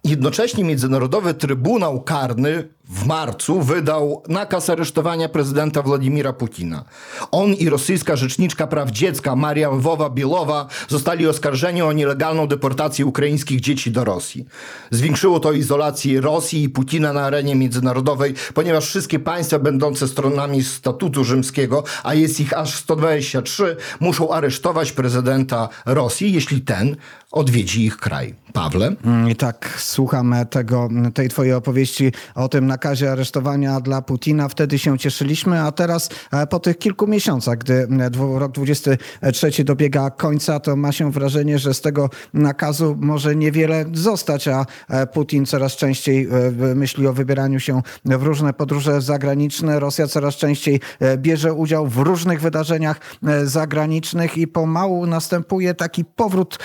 Jednocześnie Międzynarodowy Trybunał Karny w marcu wydał nakaz aresztowania prezydenta Władimira Putina. On i rosyjska rzeczniczka praw dziecka Maria Lwowa-Bielowa zostali oskarżeni o nielegalną deportację ukraińskich dzieci do Rosji. Zwiększyło to izolację Rosji i Putina na arenie międzynarodowej, ponieważ wszystkie państwa będące stronami statutu rzymskiego, a jest ich aż 123, muszą aresztować prezydenta Rosji, jeśli ten odwiedzi ich kraj. Pawle? Mm, I tak słucham tego, tej twojej opowieści o tym nakazie aresztowania dla Putina. Wtedy się cieszyliśmy, a teraz e, po tych kilku miesiącach, gdy e, rok 23 dobiega końca, to ma się wrażenie, że z tego nakazu może niewiele zostać, a e, Putin coraz częściej myśli o wybieraniu się w różne podróże zagraniczne. Rosja coraz częściej bierze udział w różnych wydarzeniach zagranicznych i pomału następuje taki powrót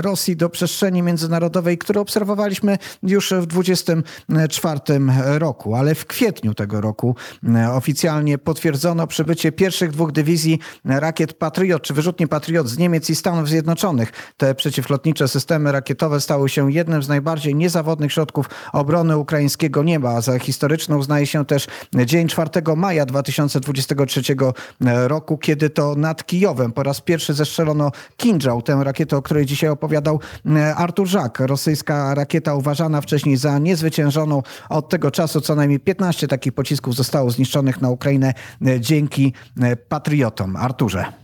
Rosji do przestrzeni międzynarodowej, który obserwowaliśmy już w 24 roku. Ale w kwietniu tego roku e, oficjalnie potwierdzono przybycie pierwszych dwóch dywizji rakiet Patriot, czy wyrzutni Patriot z Niemiec i Stanów Zjednoczonych. Te przeciwlotnicze systemy rakietowe stały się jednym z najbardziej niezawodnych środków obrony ukraińskiego nieba. Za historyczną uznaje się też dzień 4 maja 2023 roku, kiedy to nad Kijowem po raz pierwszy zestrzelono Kinżał, tę rakietę, o której dzisiaj opowiadał e, Artur Żak. Rosyjska rakieta uważana wcześniej za niezwyciężoną. Od tego czasu co najmniej 15 takich pocisków zostało zniszczonych na Ukrainę e, dzięki e, patriotom. Arturze.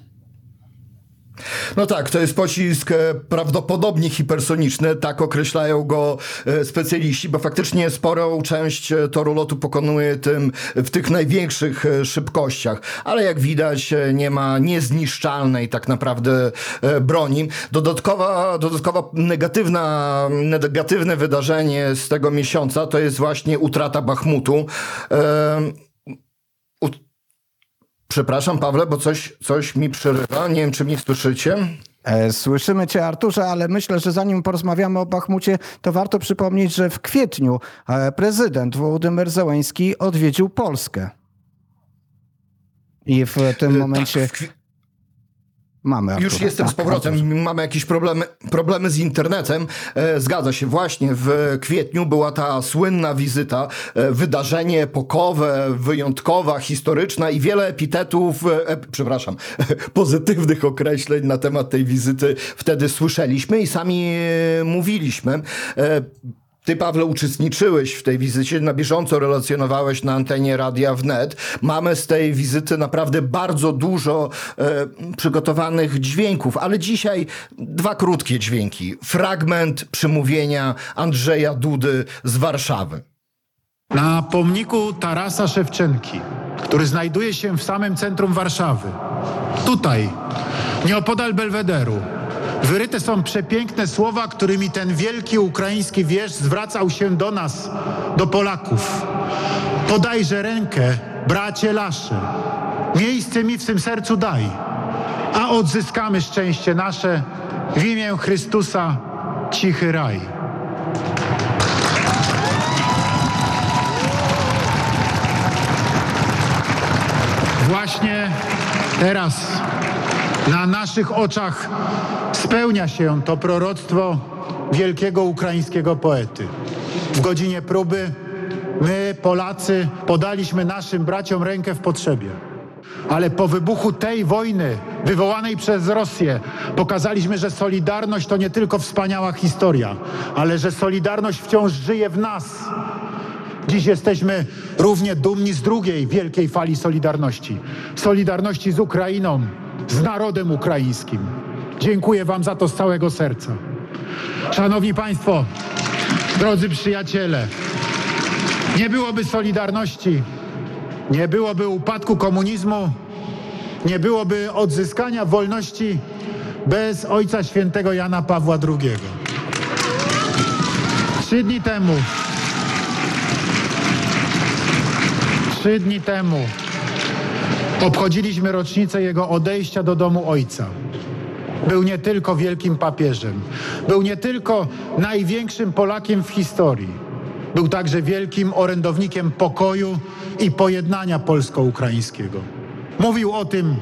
No tak, to jest pocisk e, prawdopodobnie hipersoniczny, tak określają go e, specjaliści, bo faktycznie sporą część e, toru lotu pokonuje tym w tych największych szybkościach, ale jak widać nie ma niezniszczalnej tak naprawdę broni. Dodatkowa, dodatkowa negatywna, negatywne wydarzenie z tego miesiąca to jest właśnie utrata Bachmutu. E, Przepraszam, Pawle, bo coś, coś mi przerywa. Nie wiem, czy mnie słyszycie. E, Słyszymy Cię, Arturze, ale myślę, że zanim porozmawiamy o Bachmucie, to warto przypomnieć, że w kwietniu e, prezydent Wołodymyr Zełenski odwiedził Polskę. I w tym momencie Tak, w mamy. Artura. Już jestem Tak, z powrotem. Arturze. Mamy jakieś problemy, problemy z internetem. E, zgadza się, właśnie w kwietniu była ta słynna wizyta, e, wydarzenie epokowe, wyjątkowa, historyczna i wiele epitetów, e, e, przepraszam, pozytywnych określeń na temat tej wizyty wtedy słyszeliśmy i sami e, mówiliśmy. Ty, Pawle, uczestniczyłeś w tej wizycie, na bieżąco relacjonowałeś na antenie Radia Wnet. Mamy z tej wizyty naprawdę bardzo dużo e, przygotowanych dźwięków, ale dzisiaj dwa krótkie dźwięki. Fragment przemówienia Andrzeja Dudy z Warszawy. Na pomniku Tarasa Szewczenki, który znajduje się w samym centrum Warszawy, tutaj, nieopodal Belwederu, wyryte są przepiękne słowa, którymi ten wielki ukraiński wież zwracał się do nas, do Polaków. Podajże rękę, bracie Lasze, miejsce mi w tym sercu daj, a odzyskamy szczęście nasze w imię Chrystusa, cichy raj. Właśnie teraz na naszych oczach spełnia się to proroctwo wielkiego ukraińskiego poety. W godzinie próby my, Polacy, podaliśmy naszym braciom rękę w potrzebie. Ale po wybuchu tej wojny wywołanej przez Rosję pokazaliśmy, że Solidarność to nie tylko wspaniała historia, ale że Solidarność wciąż żyje w nas. Dziś jesteśmy równie dumni z drugiej wielkiej fali Solidarności. Solidarności z Ukrainą, z narodem ukraińskim. Dziękuję Wam za to z całego serca. Szanowni Państwo, drodzy przyjaciele, nie byłoby Solidarności, nie byłoby upadku komunizmu, nie byłoby odzyskania wolności bez Ojca Świętego Jana Pawła II. Trzy dni temu Trzy dni temu obchodziliśmy rocznicę jego odejścia do domu ojca. Był nie tylko wielkim papieżem, był nie tylko największym Polakiem w historii, był także wielkim orędownikiem pokoju i pojednania polsko-ukraińskiego. Mówił o tym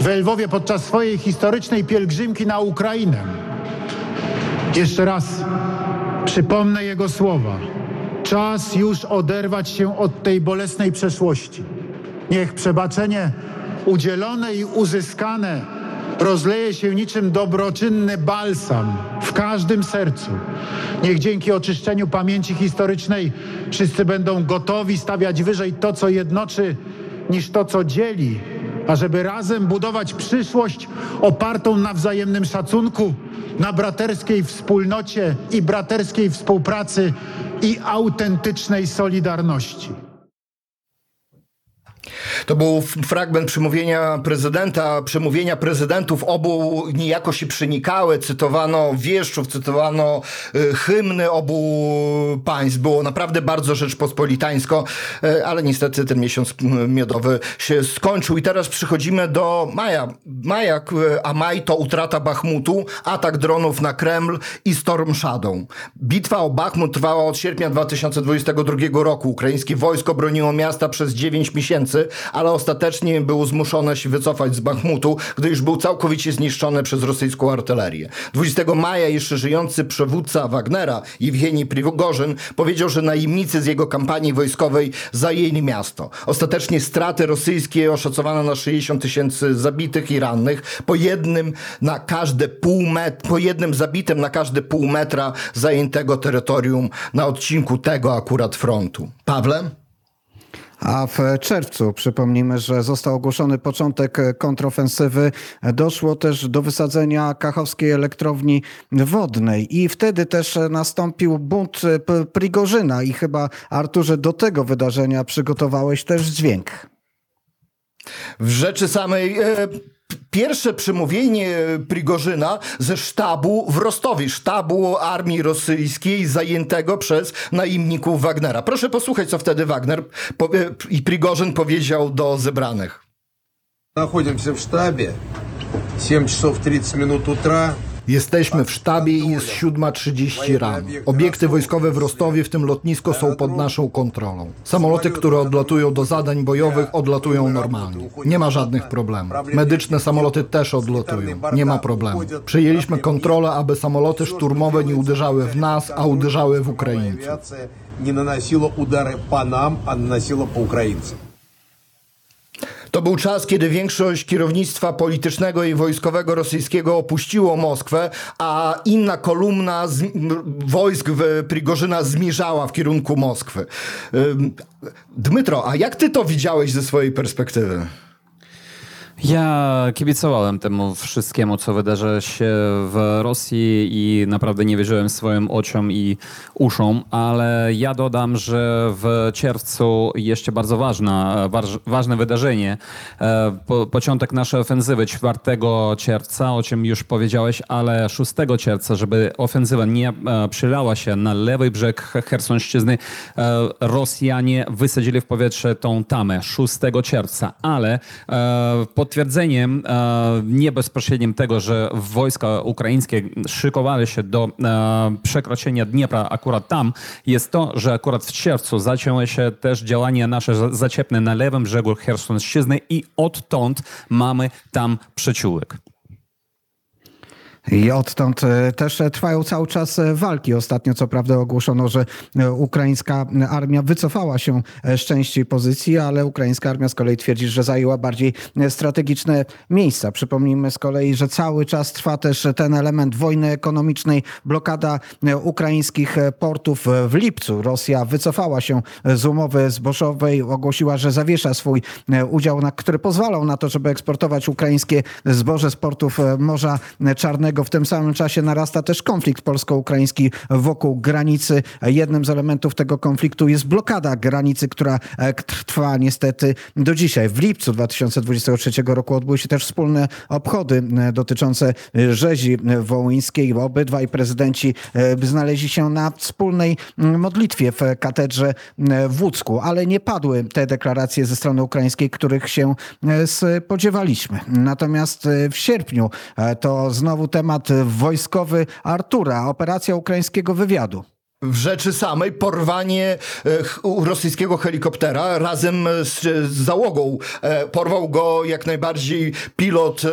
w Lwowie podczas swojej historycznej pielgrzymki na Ukrainę. Jeszcze raz przypomnę jego słowa. Czas już oderwać się od tej bolesnej przeszłości. Niech przebaczenie udzielone i uzyskane rozleje się niczym dobroczynny balsam w każdym sercu. Niech dzięki oczyszczeniu pamięci historycznej wszyscy będą gotowi stawiać wyżej to, co jednoczy, niż to, co dzieli, ażeby razem budować przyszłość opartą na wzajemnym szacunku, na braterskiej wspólnocie i braterskiej współpracy i autentycznej solidarności. To był fragment przemówienia prezydenta, przemówienia prezydentów obu niejako się przenikały, cytowano wieszczów, cytowano y, hymny obu państw. Było naprawdę bardzo rzeczpospolitańsko, y, ale niestety ten miesiąc miodowy się skończył i teraz przechodzimy do maja. Maja, a maj to utrata Bachmutu, atak dronów na Kreml i Storm Shadow. Bitwa o Bachmut trwała od sierpnia 2022 roku. Ukraińskie wojsko broniło miasta przez 9 miesięcy, ale ostatecznie było zmuszone się wycofać z Bachmutu, gdy już był całkowicie zniszczony przez rosyjską artylerię. 20 maja jeszcze żyjący przywódca Wagnera, Jewgeni Prigorzyn, powiedział, że najemnicy z jego kampanii wojskowej zajęli miasto. Ostatecznie straty rosyjskie oszacowano na 60 tysięcy zabitych i rannych, po jednym na każde pół met- po jednym zabitym na każde pół metra zajętego terytorium na odcinku tego akurat frontu. Pawle? A w czerwcu przypomnijmy, że został ogłoszony początek kontrofensywy. Doszło też do wysadzenia kachowskiej elektrowni wodnej i wtedy też nastąpił bunt Prigorzyna i chyba Arturze do tego wydarzenia przygotowałeś też dźwięk. W rzeczy samej e, pierwsze przemówienie Prigorzyna ze sztabu w Rostowie, sztabu armii rosyjskiej zajętego przez najemników Wagnera. Proszę posłuchać, co wtedy Wagner powie, i Prigorzyn powiedział do zebranych. Находимся в штабе. 7 часов 30 минут утра. Jesteśmy w sztabie i jest 7.30 rano. Obiekty wojskowe w Rostowie, w tym lotnisko, są pod naszą kontrolą. Samoloty, które odlatują do zadań bojowych, odlatują normalnie. Nie ma żadnych problemów. Medyczne samoloty też odlatują. Nie ma problemu. Przyjęliśmy kontrolę, aby samoloty szturmowe nie uderzały w nas, a uderzały w Ukraińców. Nie nanosiło udary po nam, a nanosiło po Ukraińców. To był czas, kiedy większość kierownictwa politycznego i wojskowego rosyjskiego opuściło Moskwę, a inna kolumna z, wojsk w Prigorzyna zmierzała w kierunku Moskwy. Dmytro, a jak ty to widziałeś ze swojej perspektywy? Ja kibicowałem temu wszystkiemu, co wydarza się w Rosji i naprawdę nie wierzyłem swoim oczom i uszom, ale ja dodam, że w czerwcu jeszcze bardzo ważna, waż, ważne wydarzenie. E, Po, początek naszej ofensywy 4 czerwca, o czym już powiedziałeś, ale 6 czerwca, żeby ofensywa nie e, przylała się na lewy brzeg Chersonszczyzny, e, Rosjanie wysadzili w powietrze tą tamę 6 czerwca, ale e, potwierdzeniem e, nie bezpośrednim tego, że wojska ukraińskie szykowali się do e, przekroczenia Dniepra akurat tam, jest to, że akurat w czerwcu zaczęły się też działania nasze za- zaciepne na lewym brzegu Chersonszczyzny i odtąd mamy tam przeciółek. I odtąd e, też e, trwają cały czas e, walki. Ostatnio co prawda ogłoszono, że ukraińska armia wycofała się z części pozycji, ale ukraińska armia z kolei twierdzi, że zajęła bardziej strategiczne miejsca. Przypomnijmy z kolei, że cały czas trwa też ten element wojny ekonomicznej, blokada ukraińskich portów w lipcu. Rosja wycofała się z umowy zbożowej, ogłosiła, że zawiesza swój udział, który pozwalał na to, żeby eksportować ukraińskie zboże z portów Morza Czarnego. W tym samym czasie narasta też konflikt polsko-ukraiński wokół granicy. Jednym z elementów tego konfliktu jest blokada granicy, która e, trwa niestety do dzisiaj. W lipcu 2023 roku odbyły się też wspólne obchody e, dotyczące e, rzezi wołyńskiej. Obydwaj prezydenci znaleźli się na wspólnej modlitwie w katedrze w Łódzku, ale nie padły te deklaracje ze strony ukraińskiej, których się spodziewaliśmy. Natomiast w sierpniu to znowu temat wojskowy Artura, operacja ukraińskiego wywiadu. W rzeczy samej porwanie e, rosyjskiego helikoptera razem z, z załogą. E, Porwał go jak najbardziej pilot e,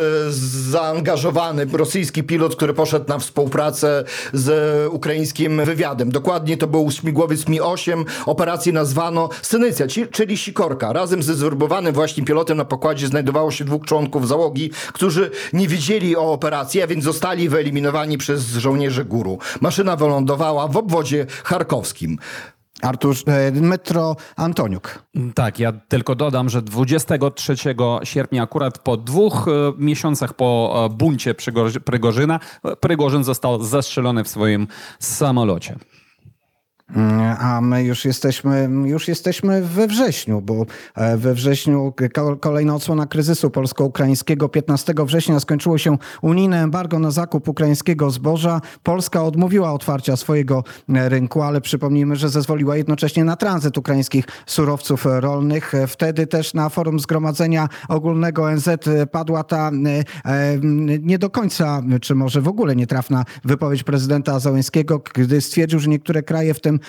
zaangażowany, rosyjski pilot, który poszedł na współpracę z ukraińskim wywiadem. Dokładnie to był śmigłowiec Mi-8. Operację nazwano Synycja, czyli Sikorka. Razem ze zwerbowanym właśnie pilotem na pokładzie znajdowało się dwóch członków załogi, którzy nie wiedzieli o operacji, a więc zostali wyeliminowani przez żołnierzy góru. Maszyna wylądowała w obwodzie charkowskim. Artur, e, Metro Antoniuk. Tak, ja tylko dodam, że 23 sierpnia, akurat po dwóch e, miesiącach po e, buncie Prygorzyna, Prygorzyn został zastrzelony w swoim samolocie. A my już jesteśmy, już jesteśmy we wrześniu, bo e, we wrześniu ko- kolejna odsłona kryzysu polsko-ukraińskiego. 15 września skończyło się unijne embargo na zakup ukraińskiego zboża. Polska odmówiła otwarcia swojego e, rynku, ale przypomnijmy, że zezwoliła jednocześnie na tranzyt ukraińskich surowców rolnych. E, Wtedy też na forum Zgromadzenia Ogólnego ONZ padła ta nie do końca, czy może w ogóle nietrafna wypowiedź prezydenta Załęskiego, gdy stwierdził, że niektóre kraje w tym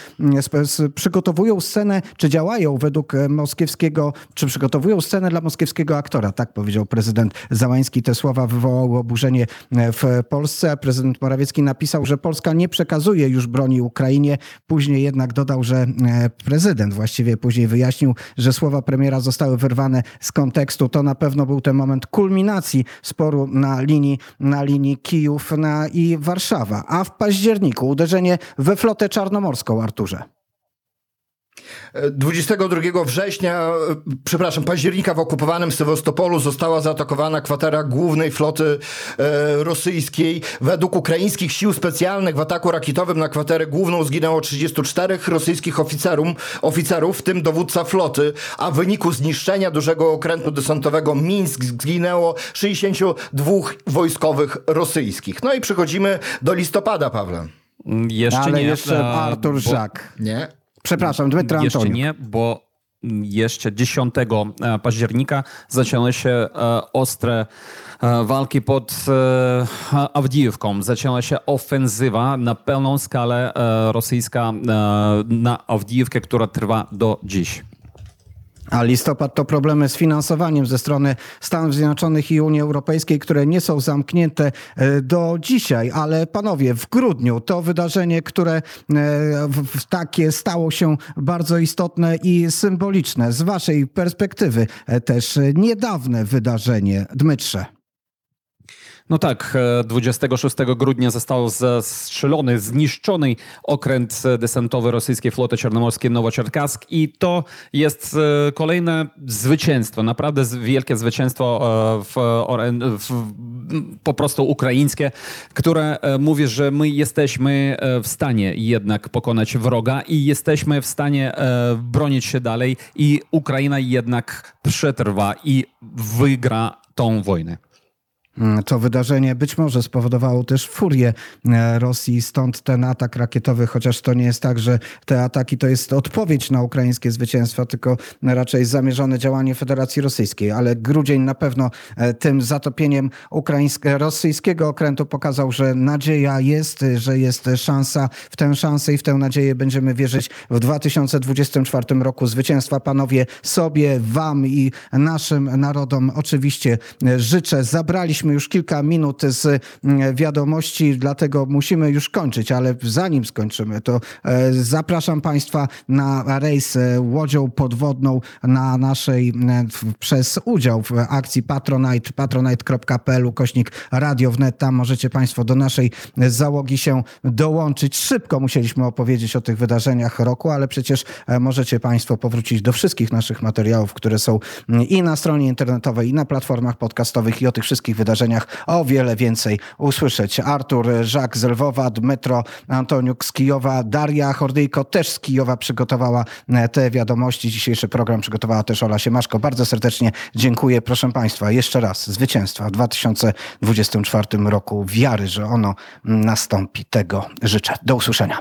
przygotowują scenę, czy działają według e, moskiewskiego, czy przygotowują scenę dla moskiewskiego aktora. Tak powiedział prezydent Załański. Te słowa wywołały oburzenie e, w Polsce. Prezydent Morawiecki napisał, że Polska nie przekazuje już broni Ukrainie. Później jednak dodał, że e, prezydent właściwie później wyjaśnił, że słowa premiera zostały wyrwane z kontekstu. To na pewno był ten moment kulminacji sporu na linii, na linii Kijów na, i Warszawa. A w październiku uderzenie we flotę czarnomorską, Arturze. 22 września, przepraszam, października w okupowanym Sewastopolu została zaatakowana kwatera głównej floty e, rosyjskiej. Według ukraińskich sił specjalnych w ataku rakietowym na kwaterę główną zginęło 34 rosyjskich oficerum, oficerów, w tym dowódca floty, a w wyniku zniszczenia dużego okrętu desantowego Mińsk zginęło 62 wojskowych rosyjskich. No i przechodzimy do listopada, Pawle. Jeszcze Ale nie. jeszcze e, Artur bo- Żak. Nie? Przepraszam, Dmytro Jeszcze Antoniuk. nie, bo jeszcze 10 e, października zaczęły się e, ostre walki pod Awdijówką. Zaczęła się ofensywa na pełną skalę rosyjska na Awdijówkę, która trwa do dziś. A listopad to problemy z finansowaniem ze strony Stanów Zjednoczonych i Unii Europejskiej, które nie są zamknięte e, do dzisiaj. Ale panowie, w grudniu to wydarzenie, które e, takie stało się bardzo istotne i symboliczne. Z waszej perspektywy e, też niedawne wydarzenie. Dmytrze. No tak, e, 26 grudnia został zastrzelony, zniszczony okręt desantowy rosyjskiej floty czarnomorskiej Nowoczerkask i to jest e, kolejne zwycięstwo, naprawdę wielkie zwycięstwo e, w, w, po prostu ukraińskie, które e, mówi, że my jesteśmy e, w stanie jednak pokonać wroga i jesteśmy w stanie e, bronić się dalej i Ukraina jednak przetrwa i wygra tą wojnę. Mm, To wydarzenie być może spowodowało też furię e, Rosji, stąd ten atak rakietowy, chociaż to nie jest tak, że te ataki to jest odpowiedź na ukraińskie zwycięstwa, tylko raczej zamierzone działanie Federacji Rosyjskiej. Ale grudzień na pewno e, tym zatopieniem ukraińskiego, rosyjskiego okrętu pokazał, że nadzieja jest, że jest szansa. W tę szansę i w tę nadzieję będziemy wierzyć w 2024 roku. Zwycięstwa panowie sobie, wam i naszym narodom oczywiście e, życzę. Zabraliśmy już kilka minut z mm, wiadomości, dlatego musimy już kończyć, ale zanim skończymy, to e, zapraszam Państwa na rejs e, łodzią podwodną na naszej, e, przez udział w akcji Patronite, patronite.pl kośnik Radio Wnet. Tam możecie Państwo do naszej załogi się dołączyć. Szybko musieliśmy opowiedzieć o tych wydarzeniach roku, ale przecież e, możecie Państwo powrócić do wszystkich naszych materiałów, które są mm, i na stronie internetowej, i na platformach podcastowych, i o tych wszystkich wydarzeniach o wiele więcej usłyszeć. Artur Żak z Lwowa, Antoniuk z Kijowa, Daria Hordyjko też z Kijowa przygotowała e, te wiadomości. Dzisiejszy program przygotowała też Ola Siemaszko. Bardzo serdecznie dziękuję. Proszę Państwa, jeszcze raz zwycięstwa w 2024 roku. Wiary, że ono nastąpi. Tego życzę. Do usłyszenia.